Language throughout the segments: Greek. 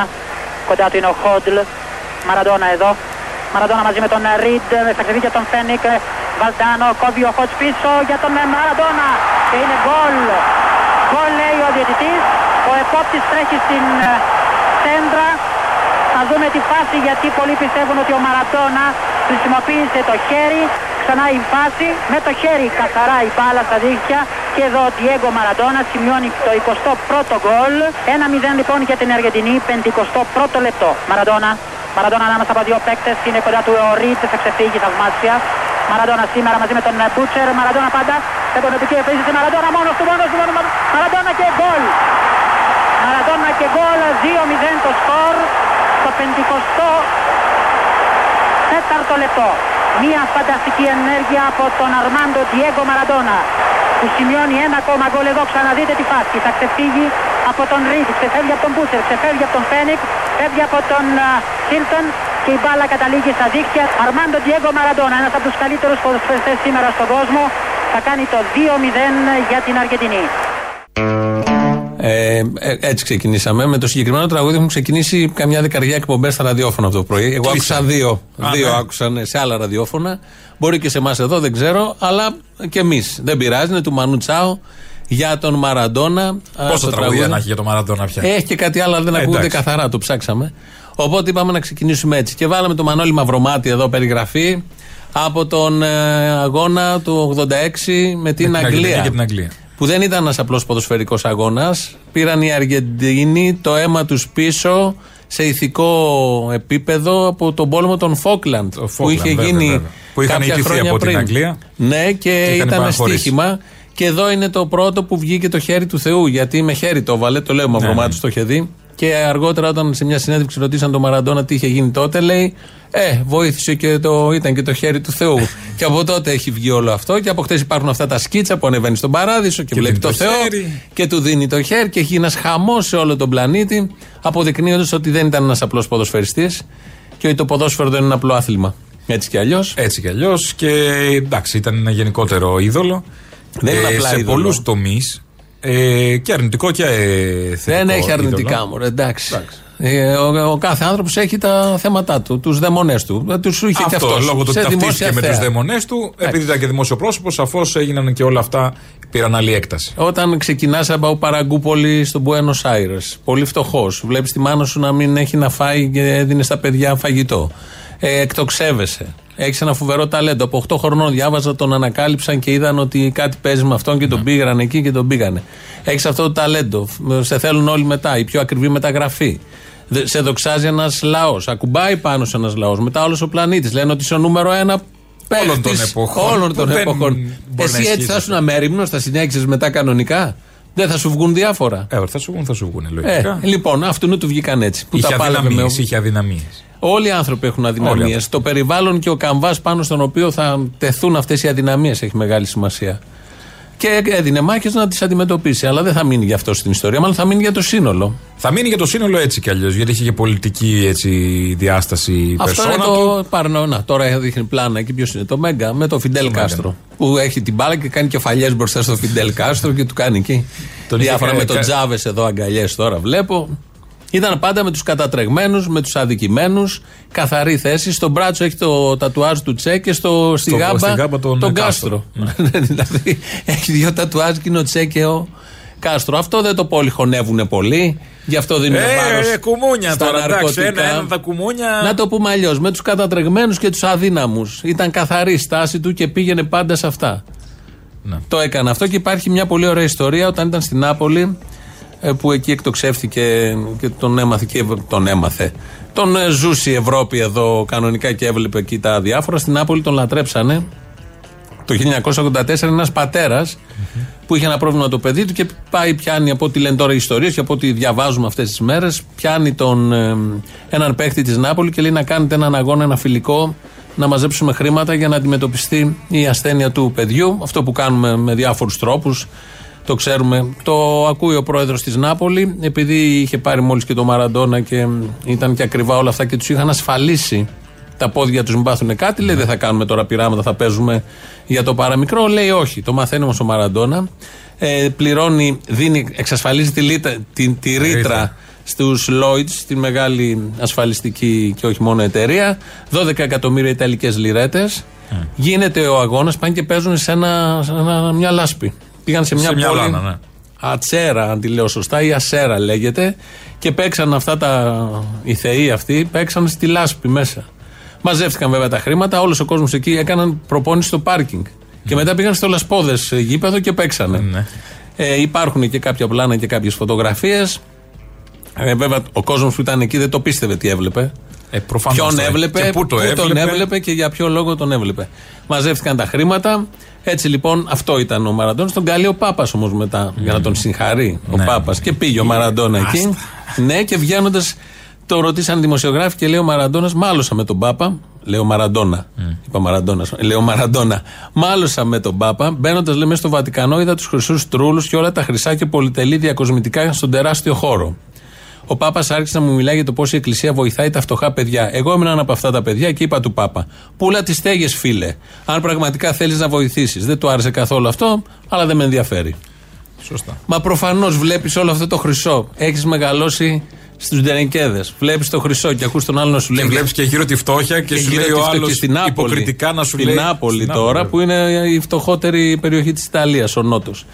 Maradona, κοντά του είναι ο Χόντλ. Μαραντόνα εδώ. Μαραντόνα μαζί με τον Ριντ, στα ξεφύγια τον Φένικ. Βαλτάνο, κόβει ο Χότς πίσω για τον Μαραντόνα. Και είναι γκολ. Γκολ λέει ο διαιτητής. Ο επόπτης τρέχει στην σέντρα. Θα δούμε τη φάση γιατί πολλοί πιστεύουν ότι ο Μαραντόνα χρησιμοποίησε το χέρι. Ξανά η φάση με το χέρι καθαρά η μπάλα στα δίχτυα. Και εδώ ο Διέγκο Μαραντόνα σημειώνει το 21ο γκολ. 1-0 λοιπόν για την Αργεντινή, 51ο λεπτό. Μαραντόνα. Μαραντόνα ανάμεσα από δύο παίκτες, είναι κοντά του ο Ρίτ, θα ξεφύγει θαυμάσια. Μαραντόνα σήμερα μαζί με τον Μπούτσερ, Μαραντόνα πάντα σε επονοτική επίθεση, Μαραντόνα μόνος του, μόνος του, μόνος του, Μαραντόνα και γκολ. Μαραντόνα και γκολ, 2-0 το σκορ, στο 54ο λεπτό. Μια φανταστική ενέργεια από τον Αρμάντο Διέγκο Μαραντόνα που σημειώνει ένα ακόμα γκολ εδώ. Ξαναδείτε τη φάση. Θα ξεφύγει από τον Ρίτ, ξεφεύγει από τον Μπούτσερ, ξεφεύγει από τον Φένικ, φεύγει από τον Χίλτον και η μπάλα καταλήγει στα δίκτυα. Αρμάντο Διέγκο Μαραντόνα, ένας από τους καλύτερους ποδοσφαιριστές σήμερα στον κόσμο, θα κάνει το 2-0 για την Αργεντινή. Ε, ε, έτσι ξεκινήσαμε. Με το συγκεκριμένο τραγούδι έχουν ξεκινήσει καμιά δεκαριά εκπομπές στα ραδιόφωνα αυτό το πρωί. Εγώ άκουσα δύο. Α, δύο ναι. άκουσαν σε άλλα ραδιόφωνα. Μπορεί και σε εμάς εδώ, δεν ξέρω, αλλά και εμείς. Δεν πειράζει, είναι του Μανού Τσάο για τον Μαραντόνα. Πόσα τραγούδια να έχει για τον Μαραντόνα πια; Έχει και κάτι άλλο, αλλά δεν Ε, ακούγεται εντάξει. καθαρά, το ψάξαμε. Οπότε είπαμε να ξεκινήσουμε έτσι. Και βάλαμε το Μανώλη Μαυρομάτι εδώ περιγραφή από τον ε, αγώνα του 86 με την, Με την Αγγλία. Αγγλία και την Αγγλία. Που δεν ήταν ένας απλός ποδοσφαιρικός αγώνας. Πήραν οι Αργεντίνοι το αίμα τους πίσω σε ηθικό επίπεδο από τον πόλεμο των Φόκλαντ. Το που είχε Falkland, βέβαια, γίνει βέβαια. Που είχαν κάποια νικηθεί χρόνια από την πριν. Αγγλία Ναι, και, και είχαν ήταν παραχωρήσει. στοίχημα. Και εδώ είναι το πρώτο που βγήκε το χέρι του Θεού. Γιατί με χέρι το βάλε, το λέω Μαυρομάτι, ναι. το είχε δει. Και αργότερα, όταν σε μια συνέντευξη ρωτήσαν τον Μαραντόνα τι είχε γίνει τότε, λέει Ε, βοήθησε και το, ήταν και το χέρι του Θεού. και από τότε έχει βγει όλο αυτό. Και από χτες υπάρχουν αυτά τα σκίτσα που ανεβαίνει στον παράδεισο και, Και βλέπει δίνει το, το Θεό χέρι. και του δίνει το χέρι και έχει ένας χαμός σε όλο τον πλανήτη, αποδεικνύοντας ότι δεν ήταν ένας απλός ποδοσφαιριστής και ότι το ποδόσφαιρο δεν είναι ένα απλό άθλημα. Έτσι κι αλλιώς. Έτσι κι αλλιώς. Και εντάξει, ήταν ένα γενικότερο είδωλο. Δεν είναι απλά σε είδωλο. πολλούς τομείς. Ε, και αρνητικό και ε, θετικό. Δεν έχει αρνητικά είδωλο. μου, εντάξει. Ε, ο, ο κάθε άνθρωπος έχει τα θέματα του, τους δαιμονές του. Τους είχε και Αυτό, αυτός. λόγω του ότι ταυτίστηκε με τους δαιμονές του, επειδή ήταν και δημόσιο πρόσωπος, σαφώς έγιναν και όλα αυτά, πήραν άλλη έκταση. Όταν ξεκινάς από Παραγκούπολη στον Μπουένο Άιρε, πολύ φτωχός, βλέπεις τη μάνα σου να μην έχει να φάει και έδινε στα παιδιά φαγητό. Ε, εκτοξεύεσαι. Έχεις ένα φοβερό ταλέντο. Από 8 χρονών διάβαζα, τον ανακάλυψαν και είδαν ότι κάτι παίζει με αυτόν και τον πήγαν εκεί και τον πήγανε. Έχεις αυτό το ταλέντο. Σε θέλουν όλοι μετά. Η πιο ακριβή μεταγραφή. Δε- Σε δοξάζει ένας λαός. Ακουμπάει πάνω σε ένας λαός. Μετά όλος ο πλανήτης. Λένε ότι είσαι ο νούμερο ένα Όλων των παίκτης εποχών. Όλων των Δεν εποχών. μπορεί να Εσύ ισχύει έτσι θα αυτό. ήσουν αμέριμνος, θα συνέχισε μετά κανονικά; Δεν θα σου βγουν διάφορα. Ε, θα σου βγουν, θα σου βγουν, Ε, λογικά. λοιπόν, αυτού του βγήκαν έτσι. Που είχε τα πάλευε με. αδυναμίες, είχε αδυναμίες. Όλοι οι άνθρωποι έχουν Όλοι αδυναμίες. άνθρωποι. Το περιβάλλον και ο καμβάς πάνω στον οποίο θα τεθούν αυτές οι αδυναμίες έχει μεγάλη σημασία. Και έδινε μάχες να τις αντιμετωπίσει. Αλλά δεν θα μείνει για αυτό στην ιστορία, μάλλον θα μείνει για το σύνολο. Θα μείνει για το σύνολο έτσι κι αλλιώς, γιατί είχε και πολιτική έτσι, διάσταση Αυτό είναι περσόνα του. το παρνό. Να, τώρα δείχνει πλάνα εκεί. Ποιος είναι το Μέγκα με το Φιντέλ Μέγκα. Κάστρο. Που έχει την μπάλα και κάνει κεφαλιές μπροστά στο Φιντέλ Κάστρο και του κάνει εκεί. Τον είχε Διάφορα κα- με τον κα- Τσάβες εδώ αγκαλιές τώρα βλέπω. Ήταν πάντα με τους κατατρεγμένους, με τους αδικημένους. Καθαρή θέση. Στο μπράτσο έχει το τατουάζ του Τσε και στο, στη, Στο- γάμπα, στη γάμπα τον Κάστρο. Κάστρο. δηλαδή έχει δύο τατουάζ και είναι ο Τσέ και ο Κάστρο. Αυτό δεν το πολυχωνεύουν πολύ. Γι' αυτό δίνουν Ε, βάρος ε, κουμούνια στα τώρα, εντάξει, ναρκωτικά. ένα-ένα τα κουμούνια. Να το πούμε αλλιώς. Με τους κατατρεγμένους και τους αδύναμους. Ήταν καθαρή η στάση του και πήγαινε πάντα σε αυτά. Ναι. Το έκανε αυτό και υπάρχει μια πολύ ωραία ιστορία όταν ήταν στην Νάπολη ε, που εκεί εκτοξεύτηκε και τον έμαθε. Και τον έμαθε. Τον ε, ζούσε η Ευρώπη εδώ κανονικά και έβλεπε εκεί τα διάφορα. Στην Νάπολη τον λατρέψανε. Το 1984 ένας πατέρας που είχε ένα πρόβλημα το παιδί του και πάει, πιάνει από ό,τι λένε τώρα οι ιστορίες και από ό,τι διαβάζουμε αυτές τις μέρες, πιάνει τον, ε, έναν παίχτη της Νάπολη και λέει να κάνετε έναν αγώνα, ένα φιλικό, να μαζέψουμε χρήματα για να αντιμετωπιστεί η ασθένεια του παιδιού. Αυτό που κάνουμε με διάφορους τρόπους. Το ξέρουμε. Το ακούει ο πρόεδρος της Νάπολη, επειδή είχε πάρει μόλις και το Μαραντόνα και ήταν και ακριβά όλα αυτά και τους είχαν ασφαλίσει τα πόδια τους μην πάθουν κάτι. Λέει δεν θα κάνουμε τώρα πειράματα, θα παίζουμε για το παραμικρό. Λέει όχι. Το μαθαίνει όμω ο Μαραντόνα. Ε, πληρώνει, δίνει, εξασφαλίζει τη, λίτα, τη, τη ρήτρα στους Lloyds, τη μεγάλη ασφαλιστική και όχι μόνο εταιρεία. 12 εκατομμύρια Ιταλικές λιρέτες. Γίνεται ο αγώνας, πάνε και παίζουν σε, ένα, σε ένα, μια λάσπη. Πήγαν σε μια Σε μια πόλη. λάνα, ναι. Ατσέρα, αν τη λέω σωστά, ή Ασέρα λέγεται. Και παίξαν αυτά τα. Οι θεοί αυτοί παίξαν στη λάσπη μέσα. Μαζεύτηκαν βέβαια τα χρήματα, όλος ο κόσμος εκεί έκαναν προπόνηση στο πάρκινγκ. Και μετά πήγαν στο Λασπόδες γήπεδο και παίξανε. Ναι. Ε, υπάρχουν και κάποια πλάνα και κάποιες φωτογραφίες. Ε, βέβαια, ο κόσμος που ήταν εκεί δεν το πίστευε τι έβλεπε. Ε, προφανώς Ποιον τώρα. έβλεπε, Και πού το έβλεπε. τον έβλεπε και για ποιο λόγο τον έβλεπε. Μαζεύτηκαν τα χρήματα. Έτσι λοιπόν, αυτό ήταν ο Μαραντόνα. Τον καλεί ο Πάπας όμως μετά για να τον συγχαρεί. Ο Ναι. Πάπας. Και πήγε ο Μαραντόνα εκεί. Ναι, και βγαίνοντας, το ρωτήσαν δημοσιογράφοι και λέει ο Μαραντόνα, μάλωσα με τον Πάπα. Λέω Μαραντόνα. Είπα Μαραντόνα. Λέω Μαραντόνα. Μάλωσα με τον Πάπα. Μπαίνοντας, λέμε, στο Βατικανό, είδα τους χρυσούς τρούλους και όλα τα χρυσά και πολυτελή διακοσμητικά στον τεράστιο χώρο. Ο Πάπας άρχισε να μου μιλάει για το πώς η Εκκλησία βοηθάει τα φτωχά παιδιά. Εγώ ήμουν ένα από αυτά τα παιδιά και είπα του Πάπα: Πούλα τις στέγες, φίλε. Αν πραγματικά θέλεις να βοηθήσεις. Δεν του άρεσε καθόλου αυτό, αλλά δεν με ενδιαφέρει. Σωστά. Μα προφανώς βλέπεις όλο αυτό το χρυσό. Έχεις μεγαλώσει στους Ντερενκέδε. Βλέπεις το χρυσό και ακούς τον άλλο να σου λέει. Και βλέπεις και γύρω τη φτώχεια και, και σου γύρω λέει τη ο φτω- άλλος και στην Νάπολη. υποκριτικά να σου στην λέει. Νάπολη Στην τώρα, Νάπολη, που είναι η φτωχότερη περιοχή της Ιταλίας, ο Νότος.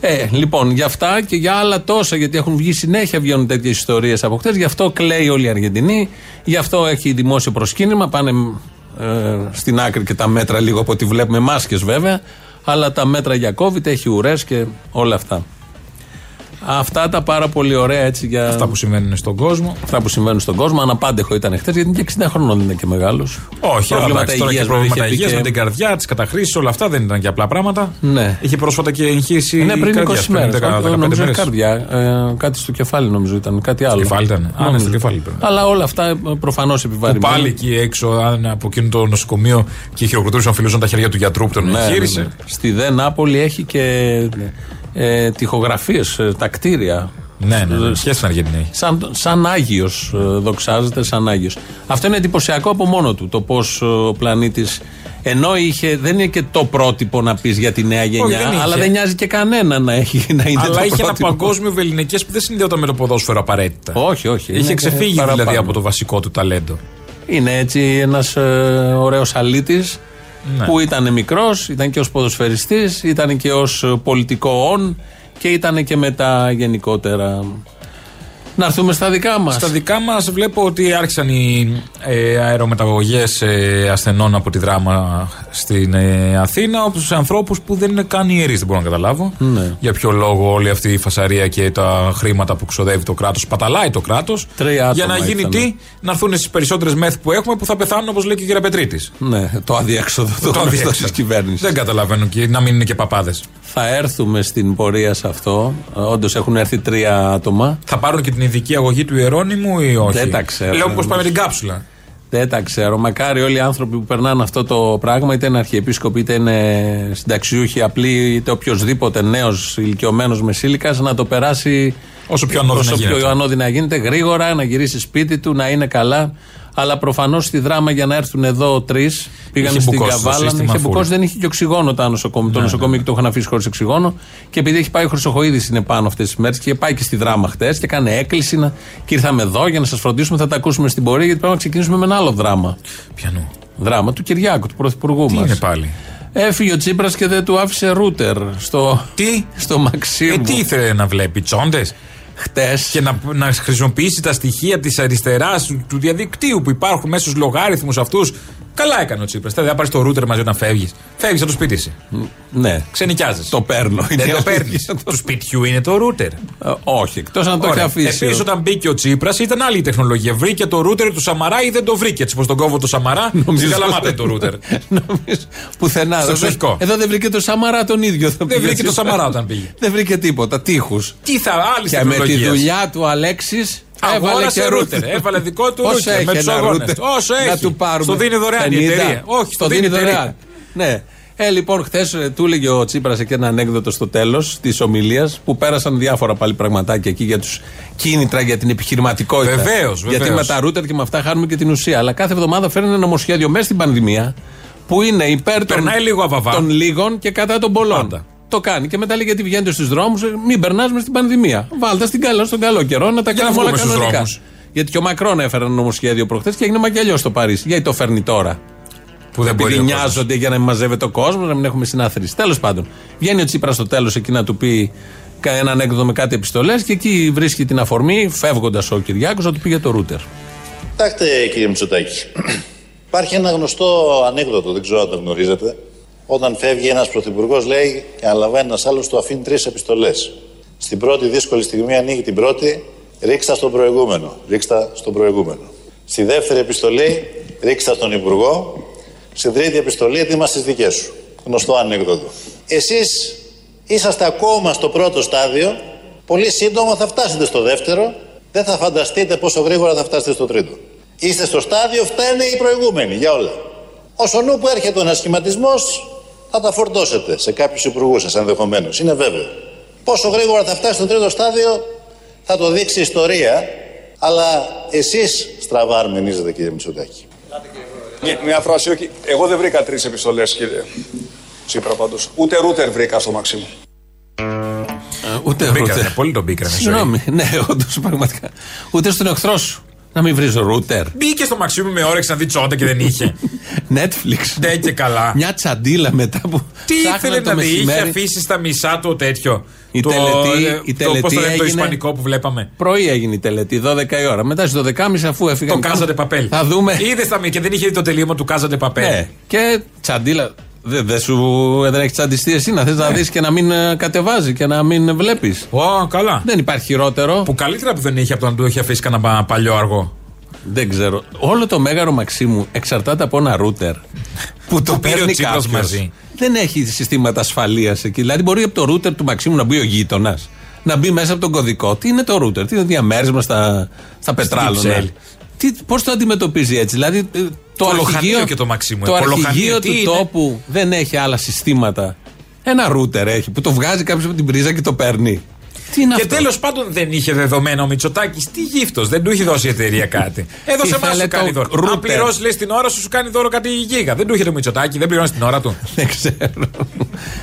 Ε, λοιπόν, για αυτά και για άλλα τόσα, γιατί έχουν βγει συνέχεια, βγαίνουν τέτοιες ιστορίες από χτες. Γι' αυτό κλαίει όλη η Αργεντινή. Γι' αυτό έχει δημόσιο προσκύνημα. Πάνε ε, στην άκρη και τα μέτρα λίγο από ό,τι βλέπουμε, μάσκες βέβαια. Αλλά τα μέτρα για COVID έχει ουρές και όλα αυτά. Αυτά τα πάρα πολύ ωραία έτσι για. Αυτά που συμβαίνουν στον κόσμο. αυτά που συμβαίνουν στον κόσμο. Αναπάντεχο ήταν χθες, γιατί είναι και 60 χρονών, δεν είναι και μεγάλος. Όχι, αλλά εντάξει, τώρα και προβλήματα υγείας με και... την καρδιά, τις καταχρήσεις, όλα αυτά δεν ήταν και απλά πράγματα. Ναι. Είχε πρόσφατα και εγχείρηση. Ναι, πριν 20 καρδιάς, μέρες. 10, 15 Νομίζω μέρες. καρδιά. Ε, κάτι στο κεφάλι νομίζω ήταν. Κάτι άλλο. κεφάλι ήταν. Α, ναι, Νομίζω. στο κεφάλι ήταν. Αλλά όλα αυτά προφανώς Που επιβαρημένα. πάλι εκεί έξω, αν από εκείνο το νοσοκομείο και χειροκροτούσαν, φιλούσαν τα χέρια του γιατρού που τον Ναι, εγχείρησε. ναι, ναι. Στη ΔΕ Νάπολη έχει και ε, τυχογραφίες, τα κτίρια. Ναι, ναι, ναι. Σχέση στην Αργεντινή; έχει. Σαν, σαν Άγιος δοξάζεται, σαν Άγιος. Αυτό είναι εντυπωσιακό από μόνο του. Το πώς ο πλανήτης. Ενώ είχε, δεν είναι και το πρότυπο να πεις για τη νέα γενιά, δεν είχε. αλλά δεν νοιάζει και κανένα να, έχει, να είναι Αλλά το είχε ένα πρότυπο. παγκόσμιο βεληνικέ που δεν συνδέονταν με το ποδόσφαιρο απαραίτητα. Όχι, όχι. είναι Είχε και ξεφύγει παραπάνω. δηλαδή από το βασικό του ταλέντο. Είναι έτσι ένας ε, ωραίος αλήτης Ναι. που ήταν μικρός, ήταν και ως ποδοσφαιριστής, ήταν και ως πολιτικό όν και ήταν και μετά γενικότερα. Να έρθουμε στα δικά μας. Στα δικά μας βλέπω ότι άρχισαν οι ε, αερομεταγωγές ε, ασθενών από τη δράμα στην ε, Αθήνα, όπω σε ανθρώπους που δεν είναι καν ιερείς, δεν μπορώ να καταλάβω. Ναι. Για ποιο λόγο όλη αυτή η φασαρία και τα χρήματα που ξοδεύει το κράτος, παταλάει το κράτος. Τρία Για άτομα να γίνει ήρθανε. τι, να έρθουν στις περισσότερες μεθ που έχουμε που θα πεθάνουν όπως λέει και η κυρία Πετρίτης. Ναι, το αδιέξοδο το, το αδιέξοδο. της κυβέρνησης. Δεν καταλαβαίνω και να μην είναι και παπάδες. Θα έρθουμε στην πορεία σε αυτό. Όντως έχουν έρθει τρία άτομα. Θα πάρουν και την ειδική αγωγή του Ιερώνυμου ή όχι; Δεν τα ξέρω. Λέω πώ πάμε την κάψουλα. Δεν τα ξέρω. Μακάρι όλοι οι άνθρωποι που περνάνε αυτό το πράγμα, είτε είναι αρχιεπίσκοποι, είτε είναι συνταξιούχοι απλοί, είτε οποιοδήποτε νέος ηλικιωμένος μεσήλικα, να το περάσει Όσο πιο ανώδυνα όσο γίνεται. πιο ανώδυνα γίνεται, γρήγορα, να γυρίσει σπίτι του, να είναι καλά. Αλλά προφανώς στη δράμα για να έρθουν εδώ τρεις, πήγαν Είχε στην μπουκώσει το Καβάλα, σύστημα είχε full. Ναι, μπουκώσει, δεν είχε και οξυγόνο το νοσοκομείο. Το νοσοκομείο και το είχαν αφήσει χωρίς οξυγόνο. Και επειδή έχει πάει ο Χρυσοχοίδης είναι πάνω αυτές τις μέρες και είχε πάει και στη δράμα χτες και έκανε έκκληση να... και ήρθαμε εδώ για να σας φροντίσουμε. Θα τα ακούσουμε στην πορεία γιατί πρέπει να ξεκινήσουμε με ένα άλλο δράμα. Πιανού. Δράμα του Κυριάκου, του Πρωθυπουργού Τι μας. είναι πάλι; Έφυγε ο Τσίπρας και δεν του άφησε ρούτερ στο, Τι; στο Μαξίμου. Ε, τι ήθελε να βλέπει, τσόντες; Χτες. Και να, να χρησιμοποιήσει τα στοιχεία της αριστεράς του, του διαδικτύου που υπάρχουν μέσα στους λογάριθμου αυτούς Καλά έκανε ο Τσίπρας. Δεν θα πάρεις το ρούτερ μαζί όταν φεύγεις. Φεύγεις από το σπίτι σου. Ναι. Ξενικιάζει. Το παίρνω. Δεν Είναι το παίρνεις. αλήθεια. του σπιτιού είναι το ρούτερ. Ε, Όχι, εκτός αν το έχει αφήσει. Επίσης, όταν μπήκε ο Τσίπρας ήταν άλλη η τεχνολογία. Βρήκε το ρούτερ του Σαμαρά ή δεν το βρήκε. Έτσι, πως τον κόβο του Σαμαρά, στην Καλαμάτα το ρούτερ. Νομίζω πουθενά. Στο Εδώ- εξοχικό. Εδώ δεν βρήκε το Σαμαρά τον ίδιο. Δεν βρήκε το Σαμαρά όταν πήγε. Δεν βρήκε τίποτα. Τείχους. Τι θα, άλλη Και με τη τεχνολογίας. δουλειά του Αλέξης. Έβαλε Αγόρασε και ρούτερ. ρούτερ. Έβαλε δικό του Όσο ρούτερ. έχει Με του ένα αγώνε. ρούτερ, Όσο έχει. Να του πάρουμε. Στο δίνει δωρεάν η 50. εταιρεία. Όχι, στο δίνει η εταιρεία. Ναι. Ε, λοιπόν, χθες του έλεγε ο Τσίπρας και ένα ανέκδοτο στο τέλος της ομιλίας που πέρασαν διάφορα πάλι πραγματάκια εκεί για τους κίνητρα, για την επιχειρηματικότητα. Βεβαίως, Γιατί βεβαίως. με τα ρούτερ και με αυτά χάνουμε και την ουσία. Αλλά κάθε εβδομάδα φέρνει ένα νομοσχέδιο μέσα στην πανδημία που είναι υπέρ των, Περνάει λίγο αβαβά. των λίγων και κατά των πολλών. Πάντα. Το κάνει. Και μετά λέει γιατί βγαίνετε στους δρόμους, μην περνάς μες στην πανδημία. Βάλτε στην καλό, στον καλό καιρό να τα Για να κάνουμε όλα βγούμε στους κανονικά. δρόμους; Γιατί και ο Μακρόν έφερε ένα νομοσχέδιο προχθές και έγινε μακελιό στο Παρίσι. Γιατί το φέρνει τώρα. Που δεν μπορεί. Επειδή ο κόσμος. νοιάζονται για να μην μαζεύεται ο κόσμος, να μην έχουμε συνάθρηση. Τέλος πάντων, βγαίνει ο Τσίπρας στο τέλος εκεί να του πει κα- ένα ανέκδοτο με κάτι επιστολές και εκεί βρίσκει την αφορμή, φεύγοντας ο Κυριάκος, να του πει για το ρούτερ. Κοιτάξτε κύριε Μητσοτάκη, υπάρχει ένα γνωστό ανέκδοτο, δεν ξέρω αν το γνωρίζετε. Όταν φεύγει ένας πρωθυπουργός λέει και αναλαμβάνει ένας άλλος του αφήνει τρεις επιστολές. Στην πρώτη δύσκολη στιγμή ανοίγει την πρώτη, ρίξτα στον προηγούμενο, ρίξτα στον προηγούμενο. Στη δεύτερη επιστολή, ρίξτα στον υπουργό. Στην τρίτη επιστολή, έτοιμα στις δικές σου. Γνωστό ανέκδοτο. Εσείς είσαστε ακόμα στο πρώτο στάδιο, πολύ σύντομα θα φτάσετε στο δεύτερο, δεν θα φανταστείτε πόσο γρήγορα θα φτάσετε στο τρίτο. Είστε στο στάδιο, φταίνε οι προηγούμενοι για όλα. Όσο νου που έρχεται ο ανασχηματισμός, θα τα φορτώσετε σε κάποιους υπουργούς σας ενδεχομένως. Είναι βέβαιο. Πόσο γρήγορα θα φτάσει στο τρίτο στάδιο, θα το δείξει η ιστορία. Αλλά εσείς στραβά αρμενίζετε, κύριε Μητσοτάκη. Μια, μια φράση, όχι. Εγώ δεν βρήκα τρεις επιστολές, κύριε Τσίπρα πάντως. Ούτε ρούτερ βρήκα στο Μαξίμου. Ούτε Μπήκανε, ρούτερ. πολύ τον μπήκανε στη ζωή. Συγγνώμη, ναι, όντως πραγματικά. Ούτε στον εχθρό σου. Να μην βρεις ρούτερ. Μπήκε στο Μαξίμου με όρεξη να δει τσόντα και δεν είχε. Netflix. Ναι και καλά. Μια τσαντίλα μετά που. Τι ψάχναν ήθελε το να δει, είχε μεσημέρι. αφήσει στα μισά το τέτοιο. Η το, τελετή- ε, η το, τελετή πώς το λένε, το έγινε- ισπανικό που βλέπαμε. Πρωί έγινε η τελετή, 12 η ώρα. Μετά στις 12.30 αφού έφυγαν. Το Κάζατε Παπέλ. Θα δούμε. Είδες τα μη- και δεν είχε δει το τελείωμα του Κάζατε Παπέλ. Ναι. Και τσαντίλα. Δεν δε σου δεν έχεις τσαντιστεί εσύ να θες Ναι. να δεις και να μην ε, κατεβάζει και να μην βλέπεις. Ω, καλά. Δεν υπάρχει χειρότερο. Που καλύτερα που δεν είχε από το να του έχει αφήσει κανένα πα- παλιό αργό. Δεν ξέρω. Όλο το μέγαρο Μαξίμου εξαρτάται από ένα ρούτερ. που το Που πήρε ο παίρνει Τσίπρας κάποιος. μαζί. Δεν έχει συστήματα ασφαλείας εκεί. Δηλαδή μπορεί από το ρούτερ του Μαξίμου να μπει ο γείτονας. Να μπει μέσα από τον κωδικό. Τι είναι το ρούτερ, τι είναι διαμέρισμα στα, στα πετράλωνα. Κυψέλη. Πώς το αντιμετωπίζει έτσι, Δηλαδή ε, το, Κολοχανίο αρχηγείο, και το Μαξίμου, το ε, Κολοχανίο, αρχηγείο τι του είναι; τόπου δεν έχει άλλα συστήματα. Ένα ρούτερ έχει που το βγάζει κάποιος από την πρίζα και το παίρνει. Τι είναι Και αυτό; τέλος πάντων δεν είχε δεδομένο ο Μητσοτάκης. Τι γύφτος, δεν του είχε δώσει η εταιρεία κάτι. Έδωσε Τι εμάς σου θέλει κάνει το δώρο. router; Αν πληρώσεις, λες την ώρα σου, σου κάνει δώρο κάτι γίγα. Δεν του είχε το Μητσοτάκη, δεν πληρώνεις την ώρα του. Δεν ξέρω. δεν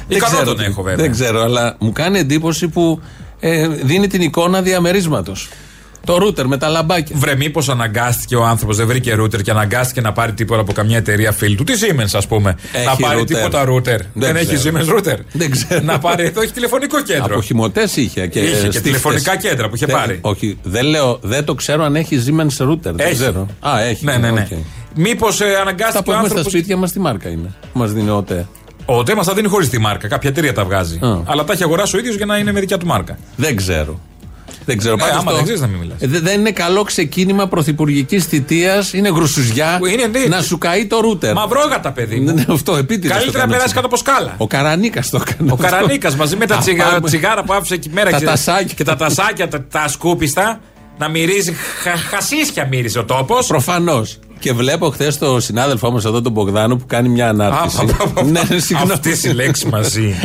Ικανό ξέρω τον τι- έχω, βέβαια. Δεν ξέρω, αλλά μου κάνει εντύπωση που ε, δίνει την εικόνα διαμερίσματος. Το router με τα λαμπάκια. Βρε, μήπως αναγκάστηκε ο άνθρωπος, δεν βρήκε router και αναγκάστηκε να πάρει τίποτα από καμιά εταιρεία φίλη του; Τι Siemens, ας πούμε. Έχει να πάρει router. τίποτα router. Δεν, έχει ξέρω. Siemens router. Δεν ξέρω. Να πάρει εδώ έχει τηλεφωνικό κέντρο. Από χυμωτές είχε και, Είχε και στίχτες. τηλεφωνικά κέντρα που είχε Δεν- πάρει. Όχι, δεν λέω, δεν το ξέρω αν έχει Siemens router. Δεν Έχει. ξέρω. Α, έχει. Ναι, ναι, ναι. οκ. Μήπως ε, Αυτά αναγκάστηκε που ο έχουμε στα άνθρωπο. σπίτια μας, τι μάρκα είναι; Που μας δίνει ο ΤΕ. Ο ΤΕ μας τα δίνει χωρίς τη μάρκα. Κάποια εταιρεία τα βγάζει. Α. Αλλά τα έχει αγοράσει ο ίδιος για να είναι με δικιά του μάρκα. Δεν ξέρω. Δεν ξέρω. Ε, Πάντως άμα το- δεν ξέρεις να μην μιλάς. Ε, δε- δεν είναι καλό ξεκίνημα πρωθυπουργικής θητείας. Είναι γρουσουζιά Είναι, ναι. να σου καεί το ρούτερ. Μαυρόγατα, παιδί Ναι, μου. ναι, αυτό επίτηδες. Καλύτερα να περάσει κάτω από σκάλα. Ο Καρανίκας το έκανε. Ο αυτό. Καρανίκας μαζί με τα Α, τσιγάρα, πάμε. τσιγάρα που άφησε εκεί μέρα Τα ξέρεις, τασάκια. και τα τασάκια, τα, τα σκούπιστα. Να μυρίζει, χα, χασίσια μύριζε ο τόπος. Προφανώς. Και βλέπω χθες το συνάδελφό μας εδώ, τον Μπογδάνο, που κάνει μια ανάρτηση. ναι, συγγνώμη. Αυτέ οι λέξει μαζί.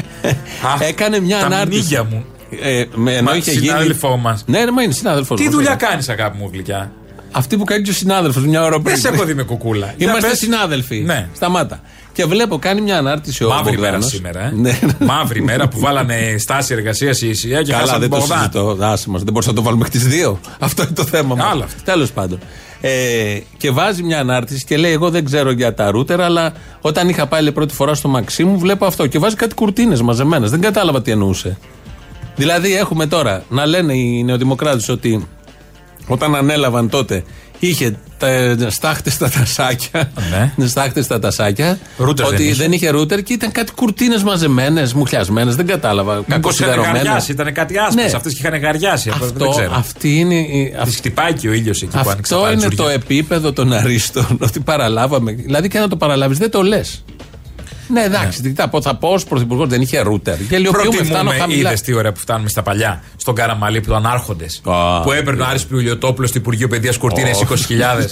Α, Έκανε μια τα ανάρτηση. μνήγια μου. Ε, με, ενώ Μα, είχε γίνει. συνάδελφό μας. Ναι, ναι, μα είναι συνάδελφο. Τι δουλειά κάνεις, αγάπη μου, γλυκιά; Αυτή που κάνει και ο συνάδελφος μια ώρα πριν. Δεν σε έχω δει με κουκούλα. Για Είμαστε πες. συνάδελφοι. Ναι. Σταμάτα. Και βλέπω, κάνει μια ανάρτηση ο Μαύρη Μπογδάνος. μέρα σήμερα. Ε. Ναι. Μαύρη μέρα που βάλανε στάση εργασίας η ΙΣΙΑ και Καλά, χάσανε δεν τον το Μπογδάν. συζητώ. Άσε μας, δεν μπορούσα να το βάλουμε και τις δύο. Αυτό είναι το θέμα μου. Άλλο αυτό. Τέλος πάντων. Ε, και βάζει μια ανάρτηση και λέει: Εγώ δεν ξέρω για τα ρούτερ, αλλά όταν είχα πάει λέει, πρώτη φορά στο Μαξίμου, βλέπω αυτό. Και βάζει κάτι κουρτίνες μαζεμένες. Δεν κατάλαβα τι εννοούσε. Δηλαδή, έχουμε τώρα να λένε οι νεοδημοκράτες ότι όταν ανέλαβαν τότε είχε στάχτες στα τασάκια. Ναι. στάχτες στα τασάκια. Ρούτερς ότι δεν δεν είχε. είχε. ρούτερ και ήταν κάτι κουρτίνες μαζεμένες, μουχλιασμένες. Δεν κατάλαβα. Μήπω είχαν Κακοσυδερωμένες. γαριάσει, ήταν κάτι άσπρε. Ναι. Αυτές και είχαν γαριάσει. Αυτό, δεν Αυτό, ξέρω. αυτή είναι. η- Τη χτυπάει και ο ήλιος εκεί που άνοιξε αυτό τα είναι παντζουριά. το επίπεδο των αρίστων. Ότι παραλάβαμε. Δηλαδή και να το παραλάβεις, δεν το λες. Ναι, εντάξει, τι θα πω, θα πω ως πρωθυπουργός δεν είχε ρούτερ. Γελιοποιούμε, φτάνω Προτιμούμε, χαμηλά. είδες τι ωραία που φτάνουμε στα παλιά. Στον Καραμαλή που ήταν άρχοντες. Α, που έπαιρνε ο Άρης Πιουλιοτόπουλο στο Υπουργείο Παιδείας Κουρτίνες Ω. 20.000.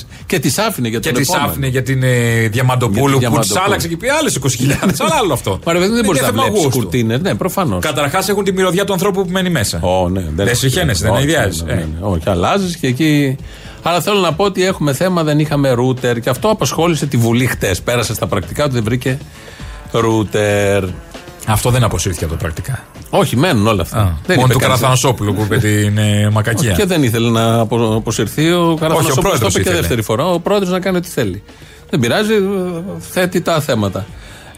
Και τη άφηνε για και τον τις επόμενο. άφηνε για την ε, Για Διαμαντοπούλου τη που τη Διαμαντοπούλου. άλλαξε και πει άλλες 20.000. Αλλά άλλο αυτό. Μα ρε παιδί, δεν μπορείς να Είναι θέμα βλέπεις γούστου. κουρτίνες. Ναι, προφανώς. Καταρχάς έχουν τη μυρωδιά του ανθρώπου που μένει μέσα. Ω, ναι, Δεν συχαίνεσαι, δεν όχι, αειδιάζεις. ναι, ναι, Ε. ναι. Όχι, αλλάζεις και εκεί. Αλλά θέλω να πω ότι έχουμε θέμα, δεν είχαμε ρούτερ και αυτό απασχόλησε τη Βουλή χτες. Πέρασε στα πρακτικά ότι δεν βρήκε ρούτερ. Αυτό δεν αποσύρθηκε από τα πρακτικά. Όχι, μένουν όλα αυτά. Α, δεν μόνο είπε του κανείς. Καραθανασόπουλου που είπε την ε, μακακία. Και δεν ήθελε να απο- αποσυρθεί. Ο Καραθανασόπουλος το πρόεδρος είπε και ήθελε. δεύτερη φορά. Ο πρόεδρος να κάνει ό,τι θέλει. Δεν πειράζει, ε, θέτει τα θέματα.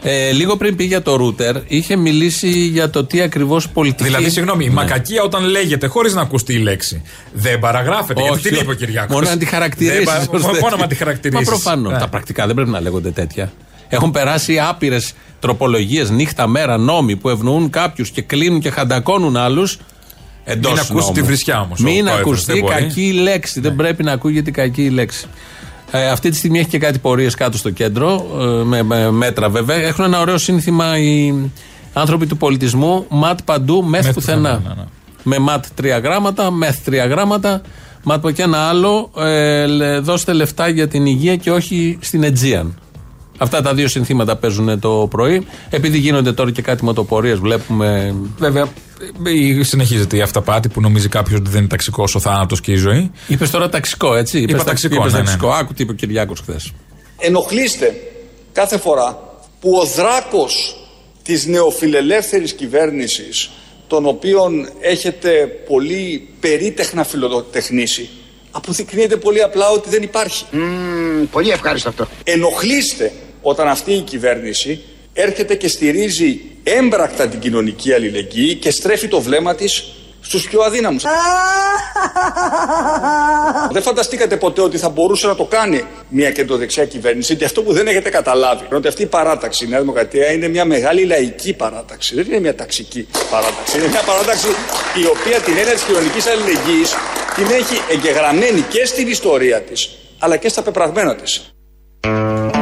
Ε, λίγο πριν πήγε για το ρούτερ, είχε μιλήσει για το τι ακριβώς πολιτική. Δηλαδή, συγγνώμη, η Ναι. μακακία όταν λέγεται χωρίς να ακουστεί η λέξη δεν παραγράφεται. Όχι, γιατί την είπε ο Κυριάκος; Μόνο να τη χαρακτηρίσει. Μόνο να τη χαρακτηρίσει. Μα προφανώς. Τα πρακτικά δεν πρέπει να λέγονται τέτοια. Έχουν περάσει άπειρες τροπολογίες νύχτα, μέρα, νόμοι που ευνοούν κάποιους και κλείνουν και χαντακώνουν άλλους. Εντός Μην ακούσει τη βρισιά όμως ο Μην πρόεδρος, ακουστεί δεν μπορεί. Ναι. κακή λέξη. Δεν πρέπει να ακούγεται κακή λέξη. Ε, αυτή τη στιγμή έχει και κάτι πορείες κάτω στο κέντρο, ε, με, με μέτρα βέβαια. Έχουν ένα ωραίο σύνθημα οι άνθρωποι του πολιτισμού. Ματ παντού, μεθ Μεθ πουθενά. πουθενά, ναι, ναι. Με ματ τρία γράμματα, μεθ τρία γράμματα. Ματ και ένα άλλο. Ε, λε- δώστε λεφτά για την υγεία και όχι στην Αιτζίαν. Αυτά τα δύο συνθήματα παίζουν το πρωί. Επειδή γίνονται τώρα και κάτι μοτοπορίες, βλέπουμε. Βέβαια, ε, συνεχίζεται η αυταπάτη που νομίζει κάποιος ότι δεν είναι ταξικός ο θάνατος και η ζωή. Είπες τώρα ταξικό, έτσι; Είπες ταξικό, είπες ναι, ναι, ταξικό. ναι. Άκου τι είπε ο Κυριάκος χθες. ενοχλείστε κάθε φορά που ο δράκος της νεοφιλελεύθερης κυβέρνησης τον οποίον έχετε πολύ περίτεχνα φιλοτεχνήσει αποδεικνύεται πολύ απλά ότι δεν υπάρχει. πολύ ευχάριστο αυτό. Ενοχλείστε όταν αυτή η κυβέρνηση έρχεται και στηρίζει έμπρακτα την κοινωνική αλληλεγγύη και στρέφει το βλέμμα της στους πιο αδύναμους. δεν φανταστήκατε ποτέ ότι θα μπορούσε να το κάνει μια κεντροδεξιά κυβέρνηση και αυτό που δεν έχετε καταλάβει είναι ότι αυτή η παράταξη, η Νέα Δημοκρατία, είναι μια μεγάλη λαϊκή παράταξη. Δεν είναι μια ταξική παράταξη. Είναι μια παράταξη η οποία την έννοια της κοινωνικής αλληλεγγύης την έχει εγγεγραμμένη και στην ιστορία της αλλά και στα πεπραγμένα της.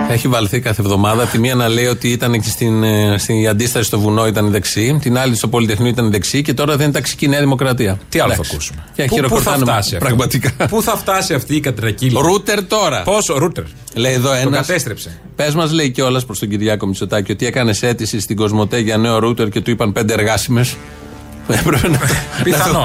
Έχει βαλθεί κάθε εβδομάδα. Τη μία να λέει ότι ήταν και στην, ε, στην αντίσταση στο βουνό ήταν δεξί, την άλλη στο Πολυτεχνείο ήταν δεξί και τώρα δεν είναι ταξική Νέα Δημοκρατία. Τι άλλο θα Εντάξει. ακούσουμε; Και Πού- πού θα χειροκροτάνε φτάσει αυτό. πραγματικά. Πού θα φτάσει αυτή η κατρακύλη; Ρούτερ τώρα. Πόσο, ρούτερ. Λέει εδώ Το ένα. κατέστρεψε. Πες μας, λέει κιόλας προς τον Κυριάκο Μητσοτάκη, ότι έκανες αίτηση στην Κοσμοτέ για νέο ρούτερ και του είπαν πέντε εργάσιμες. Έπρεπε να. Πιθανό.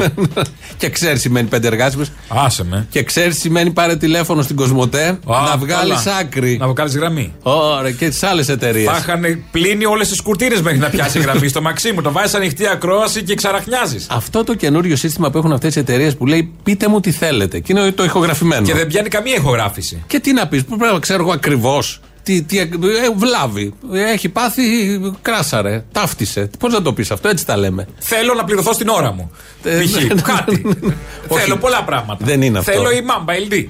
και ξέρεις σημαίνει πέντε εργάσιμε. Άσε με. Και ξέρεις σημαίνει πάρε τηλέφωνο στην Κοσμοτέ Α, να βγάλεις καλά. άκρη. Να βγάλει γραμμή. Ωραία, και τις άλλες εταιρείες. Θα είχαν πλύνει όλες τις κουρτίνε μέχρι να πιάσει γραμμή στο μαξί μου. Το βάζεις ανοιχτή ακρόαση και ξαραχνιάζεις. Αυτό το καινούριο σύστημα που έχουν αυτές οι εταιρείες που λέει πείτε μου τι θέλετε. Και είναι το ηχογραφημένο. Και δεν πιάνει καμία ηχογράφηση. Και τι να πεις, που πρέπει να ξέρω εγώ ακριβώς. Τι, τι, ε, βλάβει. Έχει πάθει κράσαρε. Ταύτισε. Πώς να το πεις αυτό, έτσι τα λέμε. Θέλω να πληρωθώ στην ώρα μου. Ε, Π.χ. ναι, ναι, κάτι. ναι. Όχι. Θέλω πολλά πράγματα. Δεν είναι αυτό. Θέλω η Mamba LD.